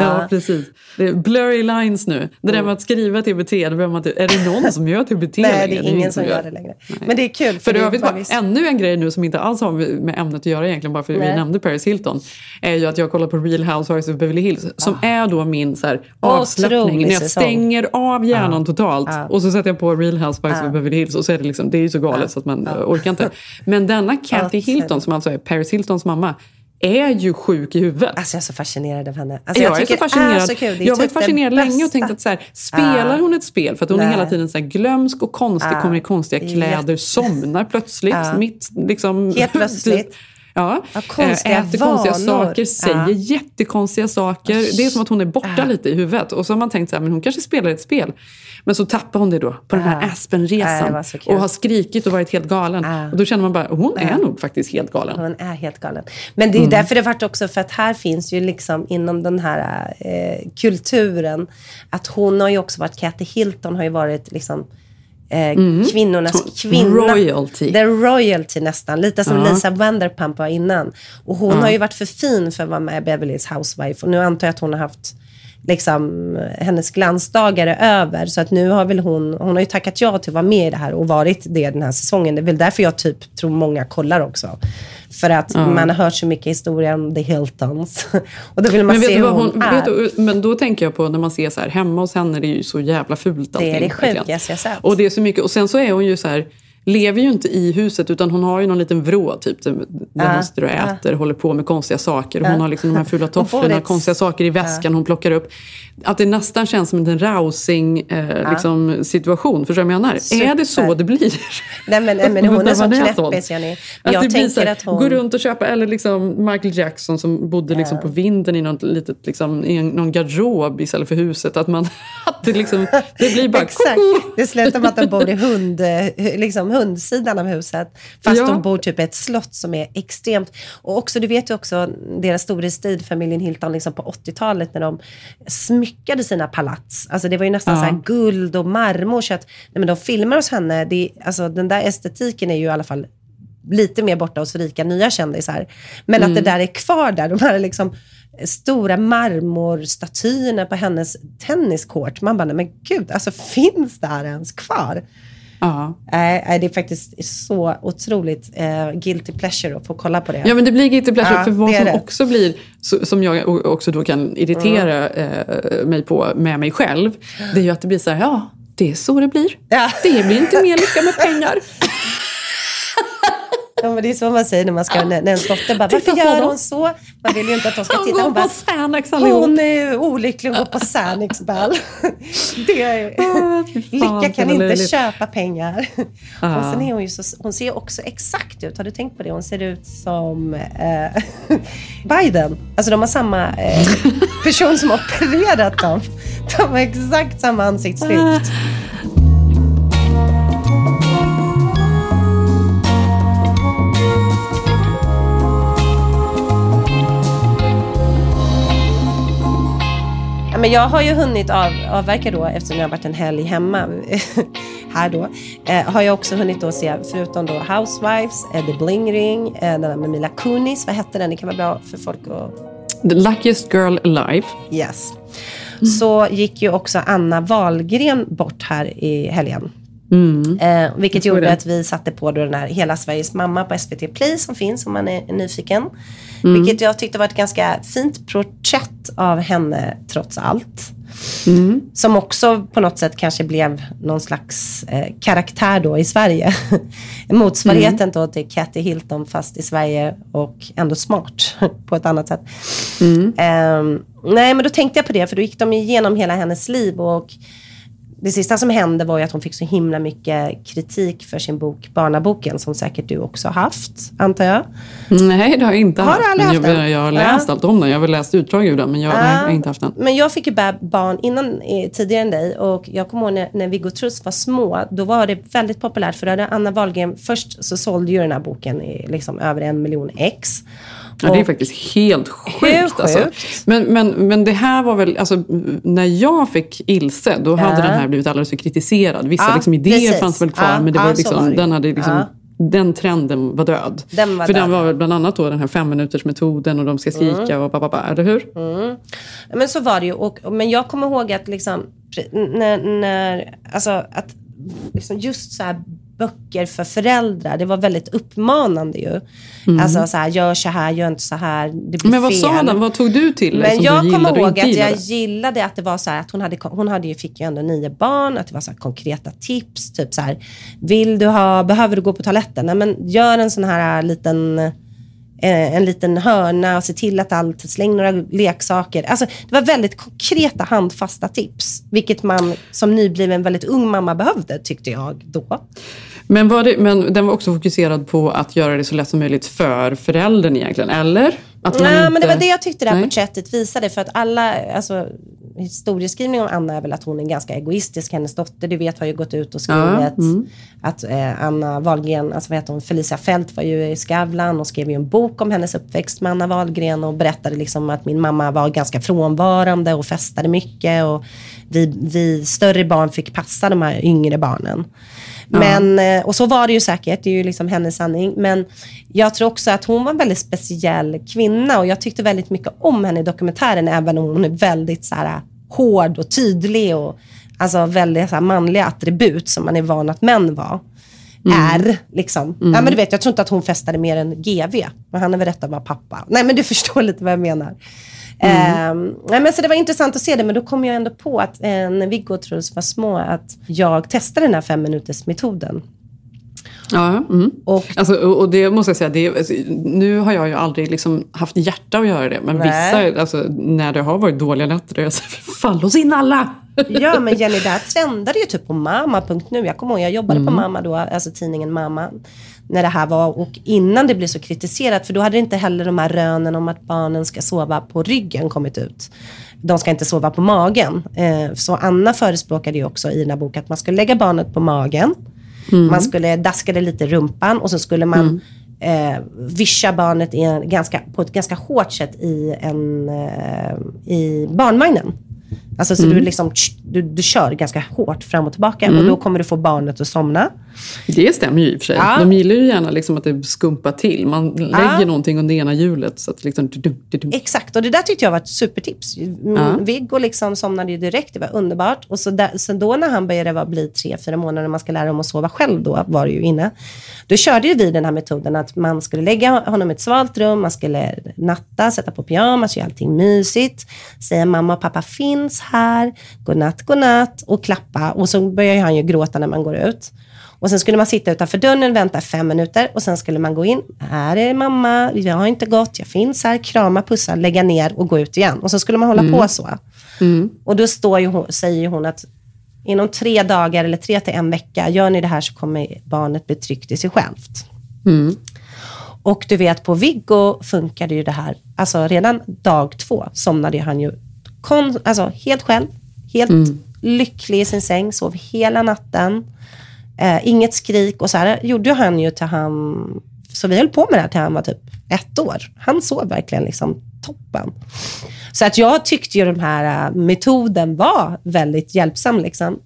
Ja, precis. Det är blurry lines nu. Det där med att skriva TBT, det behöver man inte, är det någon som gör TBT Nej, längre? det är ingen som gör det längre. Men det är kul. För det är övrigt, visst- ännu en grej nu som inte alls har med ämnet att göra egentligen, bara för att vi Nej. nämnde Paris Hilton, är ju att jag kollar på Real Housewives of Beverly Hills, som är då min så här, avslappning. Ah. När jag säsong. stänger av hjärnan Ja. totalt Ja. och så sätter jag på Real Housewives of Beverly Hills och så är det liksom, det är ju så galet så att man eh, orkar inte. Men denna Kathy Hilton, som alltså är Paris Hiltons mamma, är ju sjuk i huvudet. Alltså jag är så fascinerad av henne. Alltså, jag, är så tycker det fascinerad. så kul. Det är jag har varit typ fascinerad länge och tänkt att så här, spelar Ah. hon ett spel? För att hon är Nej. hela tiden så här glömsk och konstig, Ah. kommer i konstiga kläder, somnar plötsligt Ah. mitt liksom... Helt plötsligt. Ja, Ja, konstiga Eh, äter konstiga vanor. saker, säger Ja. jättekonstiga saker. Det är som att hon är borta lite i huvudet. Och så har man tänkt så här, men hon kanske spelar ett spel. Men så tappar hon det då på den här Ja. Ja, Aspen-resan. och har skrikit och varit helt galen. Och då känner man bara, hon är nog faktiskt helt galen. Hon är helt galen. Men det är Mm. därför det vart också, för att här finns ju liksom inom den här eh, kulturen, att hon har ju också varit, Kathy Hilton har ju varit liksom eh, Mm. kvinnornas kvinna. Royalty. The royalty nästan. Lite som Ja. Lisa Vanderpump var innan. Och hon Ja. har ju varit för fin för att vara med i Beverly Hills Housewife. Och nu antar jag att hon har haft liksom, hennes glansdagar är över. Så att nu har väl hon, hon har ju tackat ja till att vara med i det här och varit det den här säsongen. Det är väl därför jag typ tror många kollar också. För att Ja. man har hört så mycket historia om The Hiltons. och då vill man Men se hur hon, hon, är. vet men då tänker jag på när man ser så här, hemma hos henne, det är ju så jävla fult det allting. är det sjukaste jag sett. Och det är så mycket. Och sen så är hon ju så här, lever ju inte i huset utan hon har ju någon liten vrå typ. Där Ja, hon sitter och äter, håller på med konstiga saker. Hon Ja. har liksom de här fula tofflorna, konstiga saker i väskan hon plockar upp. Att det nästan känns som en rousing eh, liksom, situation. Förstår du vad jag menar? Super. Är det så det blir? Nej men, nej, men hon är så knäppis. Jenny. Att jag det blir så här, att hon... Gå runt och köpa, eller liksom Michael Jackson som bodde liksom på vinden i, något litet, liksom, i någon garderob istället för huset. Att, man, att det, liksom, det blir bara Exakt. koko. Det slutar med att de bor i hund, eh, liksom hundsidan av huset. Fast Ja. de bor typ i ett slott som är extremt... Och också, du vet ju också deras storhetstid, familjen Hilton, liksom på 80-talet när de smyckade sina palats. Alltså det var ju nästan Ja. så här guld och marmor. Så att, nej, men de filmar hos henne. Det, alltså, den där estetiken är ju i alla fall lite mer borta hos rika nya kändisar. Men Mm. att det där är kvar där. De här liksom stora marmorstatyerna på hennes tenniskort. Man bara, nej men gud, alltså finns det här ens kvar? Ja. Nej, det är faktiskt så otroligt eh, guilty pleasure att få kolla på det. Ja, men det blir guilty pleasure. Ja, för vad som det. också blir, som jag också då kan irritera eh, mig på med mig själv, det är ju att det blir så här, ja, det är så det blir. Det blir inte mer lycka med pengar. Ja, men det är så man säger när, man ska, när, ens dotter bara, varför gör dem." hon så? Man vill ju inte att de ska titta. Hon på bara, Xanax allihop. hon är olycklig och går på Xanax ball. Det är, lycka kan inte löjligt. köpa pengar. Ja. Och sen är hon ju så, hon ser också exakt ut. Har du tänkt på det? Hon ser ut som eh, Biden. Alltså de har samma eh, person som opererat dem. De har exakt samma ansiktslyft. Men jag har ju hunnit av, avverka då, eftersom jag har varit en helg hemma här då, eh, har jag också hunnit då se, förutom då Housewives, eh, The Bling Ring, eh, den där med Mila Kunis, vad hette den? Det kan vara bra för folk att... The luckiest girl alive. Yes. Så gick ju också Anna Wahlgren bort här i helgen. Mm. Eh, vilket gjorde det. att vi satte på då den här Hela Sveriges mamma på SVT Play som finns om man är nyfiken. Mm. Vilket jag tyckte var ett ganska fint porträtt av henne trots allt. Mm. Som också på något sätt kanske blev någon slags eh, karaktär då i Sverige. Motsvarigheten Mm. då till Kathy Hilton fast i Sverige och ändå smart på ett annat sätt. Mm. Ehm, nej, men då tänkte jag på det, för då gick de igenom hela hennes liv och det sista som hände var ju att hon fick så himla mycket kritik för sin bok Barnaboken, som säkert du också har haft, antar jag. Nej, det har jag inte Har du haft. aldrig Men haft jag, den? jag har Ja. läst allt om den. Jag har väl läst utdrag ur den, men jag, nej, jag har inte haft den. Men jag fick ju barn innan, eh, tidigare än dig och jag kommer ihåg när, när Viggo Truss var små, då var det väldigt populärt för då hade Anna Wahlgren, först så sålde ju den här boken i liksom över en miljon ex. Ja, det är faktiskt helt sjukt. Hur Alltså. sjukt? Men, men, men det här var väl, alltså, när jag fick Ilse, då hade Ja. den här blivit alldeles för kritiserad. Vissa Ja, liksom, idéer precis. fanns väl kvar, Ja, men det var liksom, var det. den, hade liksom, den trenden var död. Den var för död. den var väl bland annat då den här femminutersmetoden och de ska skrika Mm. och bababa, eller hur? Mm. Men så var det ju. Och, men jag kommer ihåg att liksom, när, när, alltså att liksom just så här böcker för föräldrar, det var väldigt uppmanande ju. Mm. Alltså så här, gör så här, gör inte så här, det blir Men vad fel. sa den? Vad tog du till dig Men som jag du kommer ihåg att jag gillade? att det var så här att hon, hade, hon hade ju, fick ju ändå nio barn, att det var så här konkreta tips. Typ så här, vill du ha, behöver du gå på toaletten? Nej, men gör en sån här liten, eh, en liten hörna och se till att allt, släng några leksaker. Alltså, det var väldigt konkreta handfasta tips, vilket man som nybliven väldigt ung mamma behövde tyckte jag då. Men, var det, men den var också fokuserad på att göra det så lätt som möjligt för föräldern egentligen, eller? Att Nej, inte... men det var det jag tyckte det här Nej. porträttet visade. För att alla, alltså, historieskrivningen om Anna är väl att hon är ganska egoistisk. Hennes dotter, du vet, har ju gått ut och skrivit Ja, mm. att eh, Anna Wahlgren, alltså vad heter hon, Felicia Fält var ju i Skavlan och skrev ju en bok om hennes uppväxt med Anna Wahlgren och berättade liksom att min mamma var ganska frånvarande och festade mycket och vi, vi större barn fick passa de här yngre barnen. Men, eh, och så var det ju säkert, det är ju liksom hennes sanning. Men jag tror också att hon var en väldigt speciell kvinna och jag tyckte väldigt mycket om henne i dokumentären, även om hon är väldigt så här, hård och tydlig och alltså väldigt så här, manliga attribut som man är van att män var. Är liksom. Mm. Ja, men du vet, jag tror inte att hon festade mer än GV. Men han är väl rätt att vara pappa. Nej men du förstår lite vad jag menar. Mm. Eh, men så det var intressant att se det, men då kom jag ändå på att eh, när Viggo och Truls var små, att jag testade den här fem minuters metoden. Ja, mm. och, alltså, och det måste jag säga, det, alltså, nu har jag ju aldrig liksom haft hjärta att göra det. Men Nej. vissa, alltså, när det har varit dåliga nätter, jag här, fall oss in alla! Ja, men Jenny, det här trendade ju typ på mamma.nu. Jag kommer ihåg, jag jobbade på Mm. Mamma då, alltså tidningen Mamma, när det här var. Och innan det blev så kritiserat, för då hade inte heller de här rönen om att barnen ska sova på ryggen kommit ut. De ska inte sova på magen. Eh, så Anna förespråkade ju också i den här boken att man skulle lägga barnet på magen. Mm. Man skulle daska det lite i rumpan och så skulle man eh, vischa barnet i en ganska, på ett ganska hårt sätt i, en, eh, i barnvagnen. Alltså så Mm. du, liksom, du, du kör ganska hårt fram och tillbaka Mm. och då kommer du få barnet att somna. Det stämmer ju i och för sig. Ja. De gillar ju gärna liksom att det skumpar till. Man lägger Ja. någonting under ena hjulet. Så att liksom, dudum, dudum. Exakt, och det där tyckte jag var ett supertips. Mm, Ja. Viggo liksom somnade ju direkt, det var underbart. Och så, där, så då när han började vara- bli tre, fyra månader, när man ska lära dem att sova själv då, var det ju inne. Då körde ju vi den här metoden att man skulle lägga honom i ett svalt rum, man skulle natta, sätta på pyjamas, göra allting mysigt, säga mamma och pappa finns här, godnatt, godnatt och klappa. Och så börjar han ju gråta när man går ut. Och sen skulle man sitta utanför dörren, vänta fem minuter och sen skulle man gå in. Här är mamma, jag har inte gått, jag finns här, krama, pussa, lägga ner och gå ut igen. Och så skulle man hålla Mm. på så. Och då står ju hon, säger hon att inom tre dagar eller tre till en vecka, gör ni det här så kommer barnet bli tryggt i sig självt. Mm. Och du vet, på Viggo funkade ju det här. Alltså redan dag två somnade han ju kon, alltså, helt själv, helt Mm. lycklig i sin säng, sov hela natten. Eh, inget skrik och så här gjorde han ju till han, så vi höll på med det här till han var typ ett år. Han sov verkligen liksom toppen. Så att jag tyckte ju den här eh, metoden var väldigt hjälpsam. Liksom.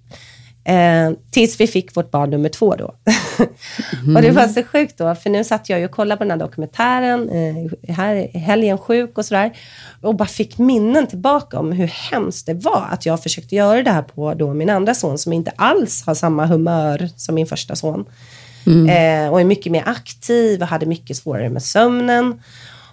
Eh, tills vi fick vårt barn nummer två då. och det var så sjukt då, för nu satt jag ju och kollade på den här dokumentären, eh, här i helgen sjuk och sådär. Och bara fick minnen tillbaka om hur hemskt det var att jag försökte göra det här på då min andra son, som inte alls har samma humör som min första son. Eh, och är mycket mer aktiv och hade mycket svårare med sömnen.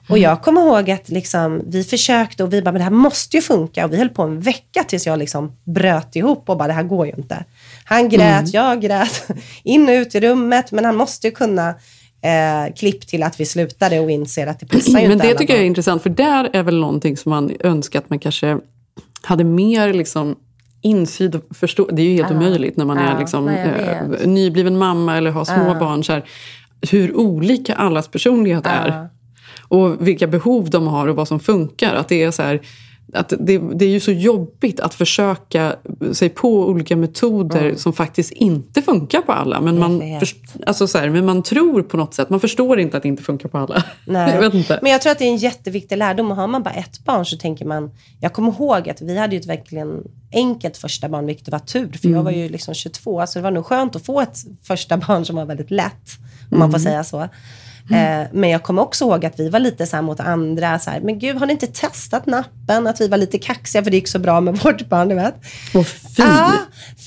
Och jag kommer ihåg att liksom, vi försökte och vi bara, men det här måste ju funka. Och vi höll på en vecka tills jag liksom bröt ihop och bara, det här går ju inte. Han grät, Mm. jag grät, in och ut i rummet, men han måste ju kunna eh, klipp till att vi slutade och inser att det passar ju Men inte det alla tycker jag är intressant, för där är väl någonting som man önskar att man kanske hade mer liksom insyn och förstå. Det är ju helt Ja. omöjligt när man Ja, är liksom, eh, nybliven mamma eller har små Ja. barn. Så här, hur olika allas personlighet är. Och vilka behov de har och vad som funkar. Att det är så här, att det, det är ju så jobbigt att försöka sig på olika metoder Mm. som faktiskt inte funkar på alla. Men man, först, alltså så här, men man tror på något sätt. Man förstår inte att det inte funkar på alla. Nej. Jag. Men jag tror att det är en jätteviktig lärdom. Och har man bara ett barn så tänker man... Jag kommer ihåg att vi hade ju ett verkligen enkelt första barn, vilket var tur. För jag Mm. var ju liksom 22, så det var nog skönt att få ett första barn som var väldigt lätt. Om man får Mm. säga så. Eh, men jag kommer också ihåg att vi var lite så mot andra, så här, men gud har ni inte testat nappen? Att vi var lite kaxiga för det gick så bra med vårt barn, du vet. Och fy. Ja,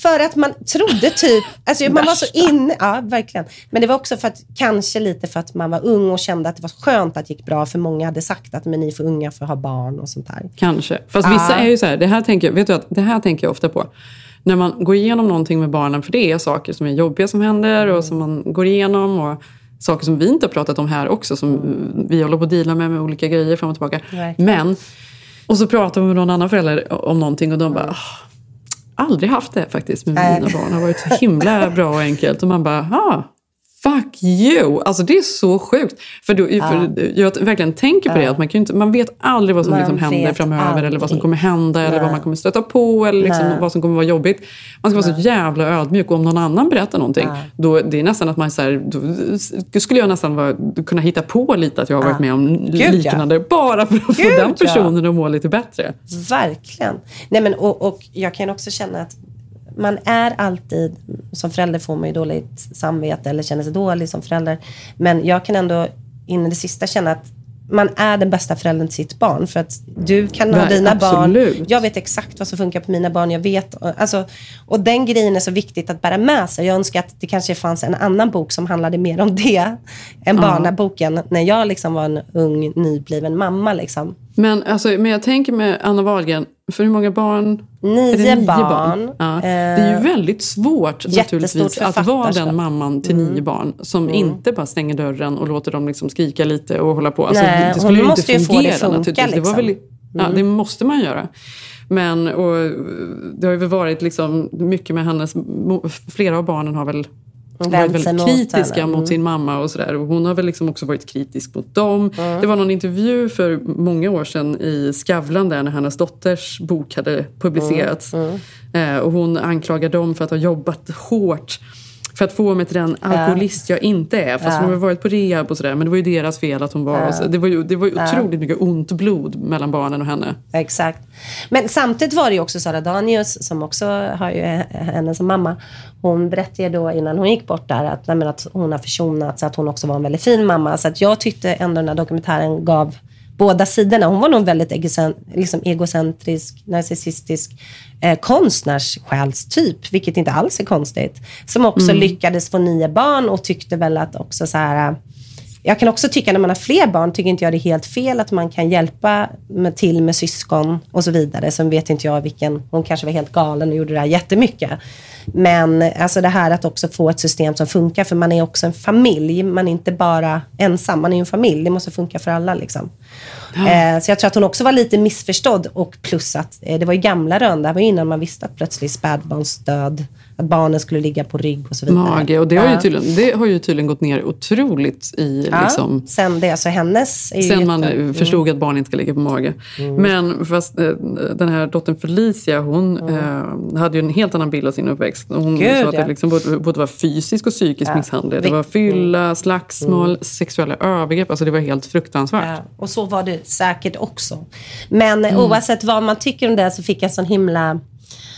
för att man trodde typ, alltså man var så inne, ja verkligen. Men det var också för att, kanske lite för att man var ung och kände att det var skönt att det gick bra, för många hade sagt att men ni är för unga för att ha barn och sånt där. Kanske. Fast vissa Ja. är ju så här, det här tänker jag, vet du att det här tänker jag ofta på. När man går igenom någonting med barnen, för det är saker som är jobbiga som händer och som man går igenom. Och saker som vi inte har pratat om här också, som vi håller på att deala med med olika grejer fram och tillbaka. Verkligen. Men, och så pratar man med någon annan förälder om någonting och de bara, "Ah, aldrig haft det faktiskt med mina barn. Det har varit så himla bra och enkelt. Och man bara, ah, fuck you! Alltså det är så sjukt. För, då, för jag verkligen tänker på det, att man, kan inte, man vet aldrig vad som Man liksom händer framöver eller vad som aldrig. kommer hända eller vad Nej. man kommer stöta på eller liksom Nej. vad som kommer vara jobbigt. Man ska vara så jävla ödmjuk och om någon annan berättar någonting, då, det är nästan att man så här, då skulle jag nästan vara, kunna hitta på lite att jag har varit Ja. med om ja. liknande, bara för att få Gud, den ja. personen att må lite bättre. Verkligen. Nej, men, och, och jag kan också känna att man är alltid, som förälder får man ju dåligt samvete eller känner sig dålig som förälder. Men jag kan ändå in i det sista känna att man är den bästa föräldern till sitt barn. För att du kan ha Nej, dina absolut. barn. Jag vet exakt vad som funkar på mina barn. Jag vet, alltså, och den grejen är så viktigt att bära med sig. Jag önskar att det kanske fanns en annan bok som handlade mer om det. Än Ja. barnaboken. När jag liksom var en ung nybliven mamma. Liksom. Men, alltså, men jag tänker med Anna Wahlgren, för hur många barn? Nio Är det barn. Ja. Det är ju Eh, väldigt svårt naturligtvis att vara den mamman till Mm. nio barn som Mm. inte bara stänger dörren och låter dem liksom skrika lite och hålla på. Alltså, Nej, det skulle ju inte måste ju få fungera det funka, naturligtvis. Det, var väl, liksom. ja, Mm. det måste man göra. Men och, det har ju varit liksom mycket med hennes... Flera av barnen har väl Vänt varit väldigt mot kritiska henne. mot Mm. sin mamma och sådär. Och hon har väl liksom också varit kritisk mot dem. Mm. Det var någon intervju för många år sedan i Skavlan där när hennes dotters bok hade publicerats. Mm. Eh, och hon anklagar dem för att ha jobbat hårt för att få mig till den alkoholist jag inte är. Fast hon har varit på rehab och sådär. Men det var ju deras fel att hon var... Det var ju, det var ju otroligt mycket ont blod mellan barnen och henne. Exakt. Men samtidigt var det ju också Sara Danius, som också har ju henne som mamma. Hon berättade ju då innan hon gick bort där att, nej, att hon har försonats, att hon också var en väldigt fin mamma. Så att jag tyckte ändå den här dokumentären gav båda sidorna. Hon var nog en väldigt liksom egocentrisk, narcissistisk eh, konstnärssjälstyp, vilket inte alls är konstigt. Som också Mm. lyckades få nio barn och tyckte väl att också så här jag kan också tycka när man har fler barn, tycker inte jag det är helt fel att man kan hjälpa med, till med syskon och så vidare. Sen vet inte jag vilken, hon kanske var helt galen och gjorde det här jättemycket. Men alltså det här att också få ett system som funkar, för man är också en familj. Man är inte bara ensam, man är en familj. Det måste funka för alla liksom. Eh, så jag tror att hon också var lite missförstådd och plus att eh, det var ju gamla rön. Det här var innan man visste att plötsligt spädbarnsdöd, att barnen skulle ligga på rygg och så vidare. Mage. Och det har, ju tydligen, det har ju tydligen gått ner otroligt i Ja, liksom, sen det. Så hennes är ju Sen man jätte- eh, Mm. förstod att barn inte ska ligga på mage. Men fast eh, den här dottern Felicia, hon eh, hade ju en helt annan bild av sin uppväxt. Hon Mm. Gud, sa att ja. det liksom både, både var fysisk och psykisk Ja. misshandel. Det var fylla, slagsmål, Mm. sexuella övergrepp. Alltså det var helt fruktansvärt. Och så var det säkert också. Men Mm. oavsett vad man tycker om det så fick jag sån himla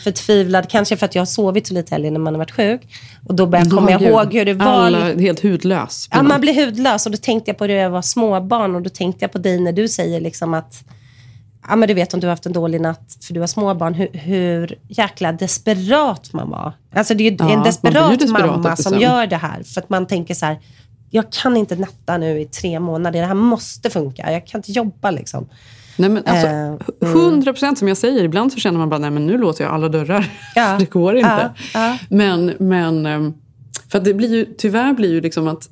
förtvivlad, kanske för att jag har sovit så lite helger när man har varit sjuk. Och då började jag komma ihåg hur det var. Alla helt hudlös. Ja, man blir hudlös och då tänkte jag på när jag var småbarn och då tänkte jag på dig när du säger liksom att Ja men du vet om du har haft en dålig natt för du har småbarn, hur, hur jäkla desperat man var. Alltså det är Ja, en desperat, desperat mamma som sen. gör det här. För att man tänker så här, jag kan inte natta nu i tre månader. Det här måste funka. Jag kan inte jobba liksom. Nej, men alltså, Eh, 100 procent som jag säger, ibland så känner man bara, nej men nu låter jag alla dörrar. Ja. det går inte. Ja, ja. Men, men ehm, för det blir ju, tyvärr blir ju liksom att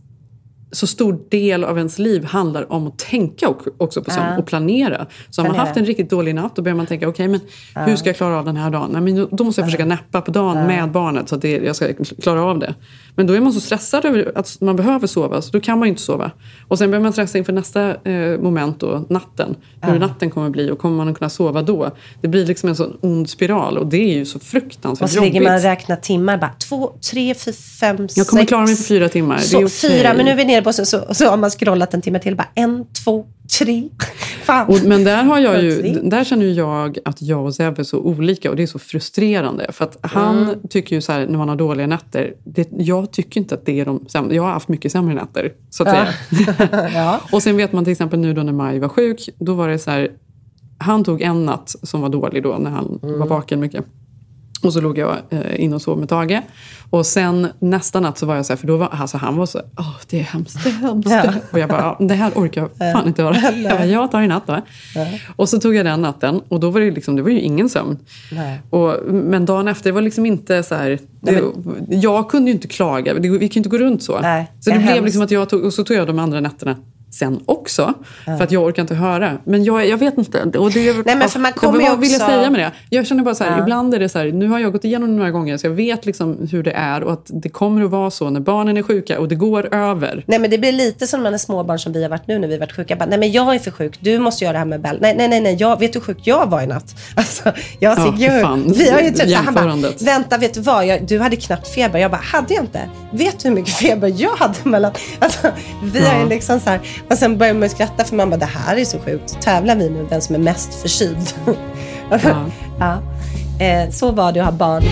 så stor del av ens liv handlar om att tänka också på Ja. och planera. Så har man haft en riktigt dålig natt, då börjar man tänka, okej men Ja. hur ska jag klara av den här dagen? Nej, men då- då måste jag försöka nappa på dagen med barnet så att det, jag ska klara av det. Men då är man så stressad över att man behöver sova, så då kan man ju inte sova. Och sen börjar man stressa inför nästa eh, moment då, natten. Hur Ja. natten kommer bli och kommer man att kunna sova då? Det blir liksom en sån ond spiral och det är ju så fruktansvärt Och så ligger jobbigt. man och räknar timmar. Bara, två, tre, fyra, fem, jag kommer sex. klara mig på fyra timmar. det är Så, okej. Fyra, men nu är vi nere på så, så, så har man scrollat en timme till. Bara en, två, tre. Och, men där, har jag ju, där känner jag att jag och Zeb är så olika och det är så frustrerande. För att han Mm. tycker ju så här, när man har dåliga nätter, det, jag tycker inte att det är de sämre. Jag har haft mycket sämre nätter, så att Ja. säga. ja. Och sen vet man till exempel nu då när Maj var sjuk, då var det så här, han tog en natt som var dålig då när han Mm. var vaken mycket. Och så låg jag eh, in och sov med Tage. Och sen nästa natt så var jag så här, för då var alltså, han var så åh det är hemskt, det är hemskt. Ja. Och jag bara, "Ja, det här orkar jag fan inte höra. Jag bara, jag tar en natt då. Och så tog jag den natten och då var det, liksom, det var ju ingen sömn. Nej. Och, men dagen efter var liksom inte så här... Det, jag kunde ju inte klaga, vi kunde ju inte gå runt så. Nej, så det det blev hemskt. liksom att jag tog, och så tog jag de andra nätterna sen också. Ja. För att jag orkar inte höra. Men jag, jag vet inte. Och det, Nej, men för man ja, kommer ju vad vill jag också- säga med det? Jag känner bara så här, Ja. ibland är det så här, nu har jag gått igenom det några gånger så jag vet liksom hur det är och att det kommer att vara så när barnen är sjuka och det går över. Nej men det blir lite som när man är småbarn som vi har varit nu när vi har varit sjuka. Bara, nej men jag är för sjuk, du måste göra det här med Bell. Nej, nej, nej, nej. Jag, vet du hur sjuk jag var i natt? Alltså, jag och Ja, Sigge, fan. vi har ju typ han bara, vänta vet du vad, jag, du hade knappt feber. Jag bara, hade jag inte? Vet du hur mycket feber jag hade mellan... Alltså, vi har ju Ja. liksom så här, och sen börjar man skratta för man bara, det här är så sjukt. Tävlar vi nu vem som är mest förkyld? Ja. ja. Eh, så var det att ha barn.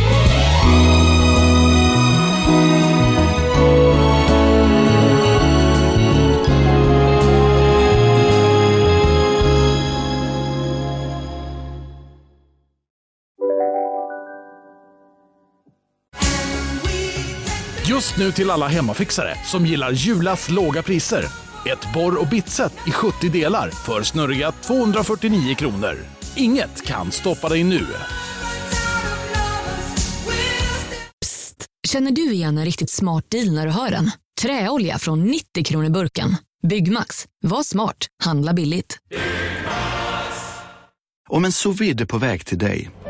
Just nu till alla hemmafixare som gillar Julas låga priser. Ett borr och bitset i 70 delar för snurriga 249 kronor. Inget kan stoppa dig nu. Känner du igen en riktigt smart deal när du hör den? Träolja från 90 kronor burken. Byggmax. Var smart. Handla billigt. Om en sous på väg till dig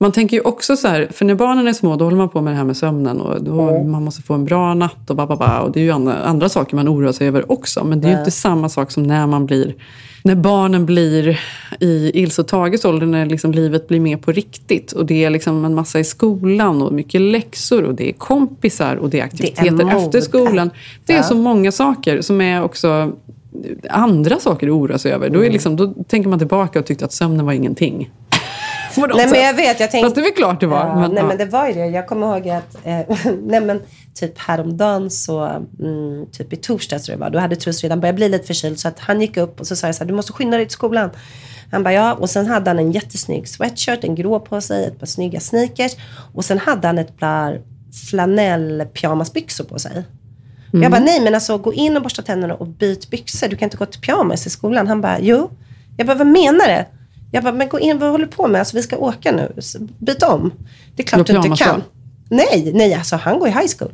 Man tänker ju också så här, för när barnen är små då håller man på med det här med sömnen och då man måste få en bra natt och bababa, och det är ju andra, andra saker man oroar sig över också. Men det är ju Ja. inte samma sak som när man blir, när barnen blir i Ilse och Tages ålder, när liksom livet blir mer på riktigt. Och det är liksom en massa i skolan och mycket läxor och det är kompisar och det är aktiviteter mode. efter skolan. Det är Ja. så många saker som är också andra saker att oroa sig över. Då, är liksom, då tänker man tillbaka och tyckte att sömnen var ingenting. Något Nej men jag vet, jag tänkte... Fast det är väl klart det var. Ja, men, nej ja. men det var ju det. Jag kommer ihåg att, eh, nej men typ häromdagen så, mm, typ i torsdags tror jag var, då hade Truss redan börjat bli lite förkyld så att han gick upp och så sa jag så här, du måste skynda dig till skolan. Han bara ja, och sen hade han en jättesnygg sweatshirt, en grå på sig, ett par snygga sneakers och sen hade han ett par flanell-pyjamasbyxor på sig. Mm. Jag bara, nej men alltså gå in och borsta tänderna och byt byxor. Du kan inte gå till pyjamas i skolan. Han bara, jo. Jag bara, vad menar du? Jag bara, men gå in, vad håller du på med? Alltså vi ska åka nu. Byt om. Det är klart du inte kan. Nej, nej alltså han går i high school.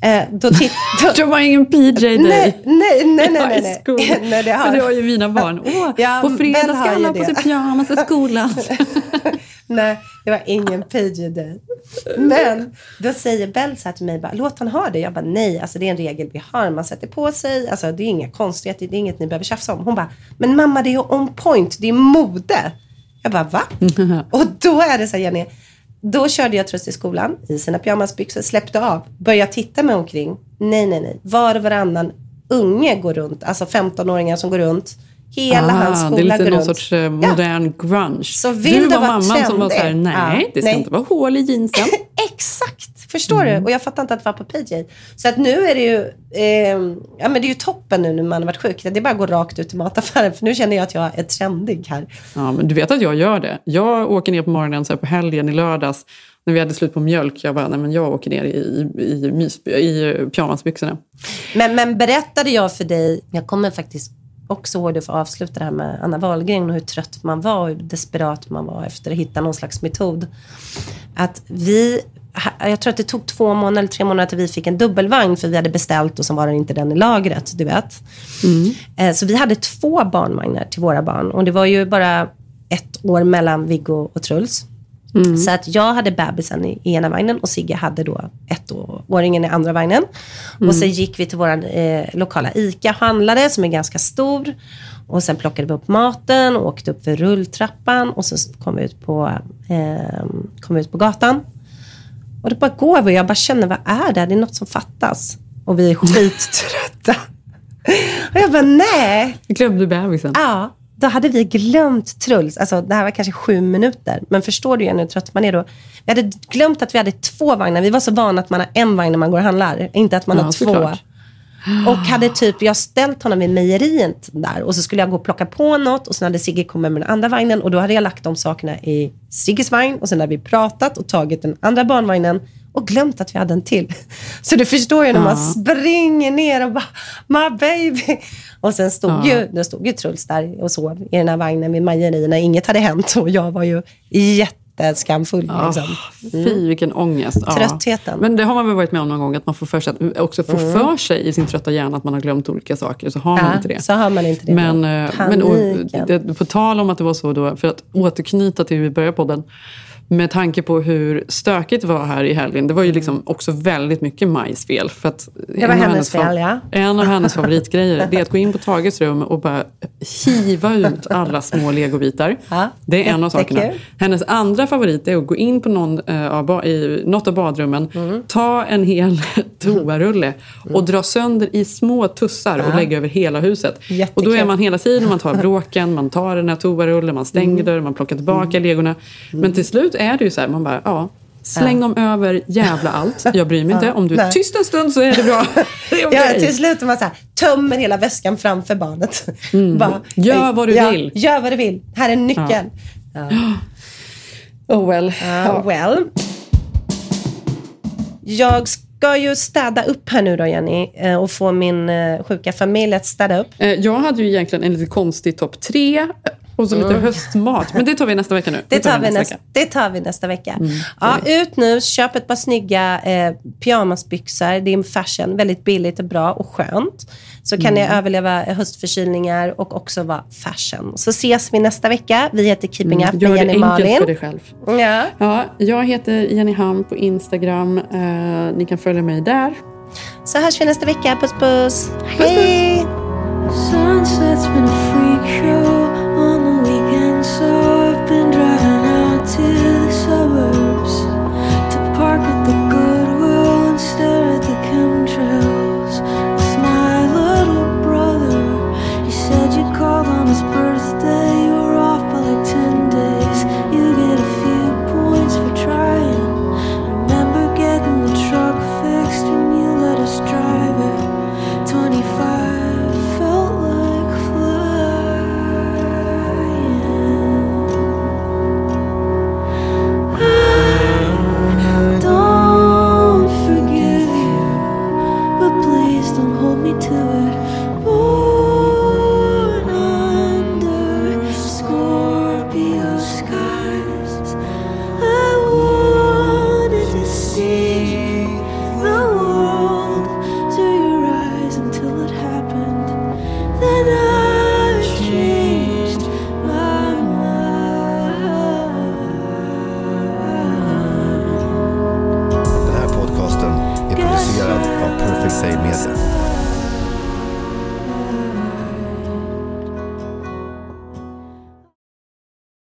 Eh, då titt, då, Det var ingen PJ Day. nej, nej, nej, nej, nej, school. nej. nej det har, Men det har ju mina barn. Åh, Ja, på fredag ska har alla på sig pyjamas i skolan. Nej, det var ingen PJ Day. Men då säger Bell så här till mig, bara, låt han ha det. Jag bara, nej, alltså det är en regel vi har. Man sätter på sig, alltså det är inga konstigheter, det är inget ni behöver tjafsa om. Hon bara, men mamma det är on point, det är mode. Jag bara, va? Och då är det så här, Jenny, då körde jag Truls till skolan i sina pyjamasbyxor, släppte av, började titta mig omkring. Nej, nej, nej. Var och varannan unge går runt, alltså 15-åringar som går runt. Hela hans skola Ah, det är lite någon runt. sorts eh, modern grunge. Så vill du var mamman som var så här, trendig? nej, Ja, det ska nej. inte vara hål i jeansen. Exakt, förstår Mm. du? Och jag fattar inte att det var på PJ. Så att nu är det ju, eh, ja men det är ju toppen nu när man har varit sjuk. Det är bara att gå rakt ut till mataffären för nu känner jag att jag är trendig här. Ja, men du vet att jag gör det. Jag åker ner på morgonen så här på helgen i lördags när vi hade slut på mjölk. Jag bara, nej men jag åker ner i, i, mys, i pyjamasbyxorna. Men, men berättade jag för dig, jag kommer faktiskt också det för att avsluta det här med Anna Wahlgren och hur trött man var och hur desperat man var efter att hitta någon slags metod. Att vi, jag tror att det tog två månader eller tre månader till vi fick en dubbelvagn för vi hade beställt och så var det inte den i lagret, du vet. Eh, Så vi hade två barnvagnar till våra barn och det var ju bara ett år mellan Viggo och Truls. Så att jag hade bebisen i, i ena vagnen och Sigge hade då ettåringen i andra vagnen. Mm. Och sen gick vi till vår eh, lokala ICA och handlade som är ganska stor. Och sen plockade vi upp maten och åkte upp för rulltrappan och så kom vi ut på, eh, kom ut på gatan. Och det bara går vi och jag bara känner, vad är det? Det är något som fattas. Och vi är skittrötta. och jag bara, nej. Glömde bebisen? Ja, då hade vi glömt Truls. Alltså, det här var kanske sju minuter. Men förstår du igen hur trött man är då? Vi hade glömt att vi hade två vagnar. Vi var så vana att man har en vagn när man går och handlar. Inte att man Ja, har två. såklart. Och hade typ, jag ställt honom vid mejeriet där och så skulle jag gå och plocka på något och sen hade Sigge kommit med den andra vagnen och då hade jag lagt de sakerna i Sigges vagn och sen hade vi pratat och tagit den andra barnvagnen och glömt att vi hade en till. Så du förstår ju när man Ja. springer ner och bara, my baby. Och sen stod, Ja. ju, då stod ju Truls där och sov i den här vagnen vid mejerierna. Inget hade hänt och jag var ju jätteskamfull. Ah, Liksom. Fy, vilken ångest. Ja. Tröttheten. Men det har man väl varit med om någon gång, att man får för sig, att, också får Mm. för sig i sin trötta hjärna att man har glömt olika saker, så har man Ja, inte det. så har man inte det. Men, eh, men och, det, på tal om att det var så då, för att återknyta till hur vi började podden, med tanke på hur stökigt det var här i helgen. Det var ju liksom också väldigt mycket Majs fel. För att Mm. Det var en av hennes fel, ja. En av hennes favoritgrejer det är att gå in på Tages rum och bara hiva ut alla små legobitar. det är en av sakerna. jättekul. Hennes andra favorit är att gå in på någon, ba- i något av badrummen, Mm. ta en hel toarulle och dra sönder i små tussar och Ja. lägga över hela huset. Och då är Jättekul. man hela tiden, man tar bråken, man tar den här toarullen, man stänger Mm. dörren, man plockar tillbaka legorna. Men till slut är det ju så här, man bara, ja, släng dem över jävla allt. Jag bryr mig inte. Om du är tyst en stund så är det bra. Det är okej. Ja, till slut är man så här, tömmer hela väskan framför barnet. Mm. Gör vad du ja, vill. Gör vad du vill. Här är nyckeln. Ja. Oh well. Ja, well. Jag ska ju städa upp här nu då, Jenny, eh, och få min eh, sjuka familj att städa upp. Eh, Jag hade ju egentligen en lite konstig topp tre och så lite Mm. höstmat. Men det tar vi nästa vecka nu. Det tar, vi nästa vecka. det tar vi nästa vecka. Mm, ja, ut nu, köp ett par snygga eh, pyjamasbyxor. Det är en fashion, väldigt billigt och bra och skönt. Så kan Mm. ni överleva höstförkylningar och också vara fashion. Så ses vi nästa vecka. Vi heter Keeping Mm, Up Gör med det Jenny enkelt Malin. för dig själv. Ja. Ja, jag heter Jenny Ham på Instagram. Eh, ni kan följa mig där. Så hörs vi nästa vecka. Puss puss. Hej! Sunset's been a freak show. so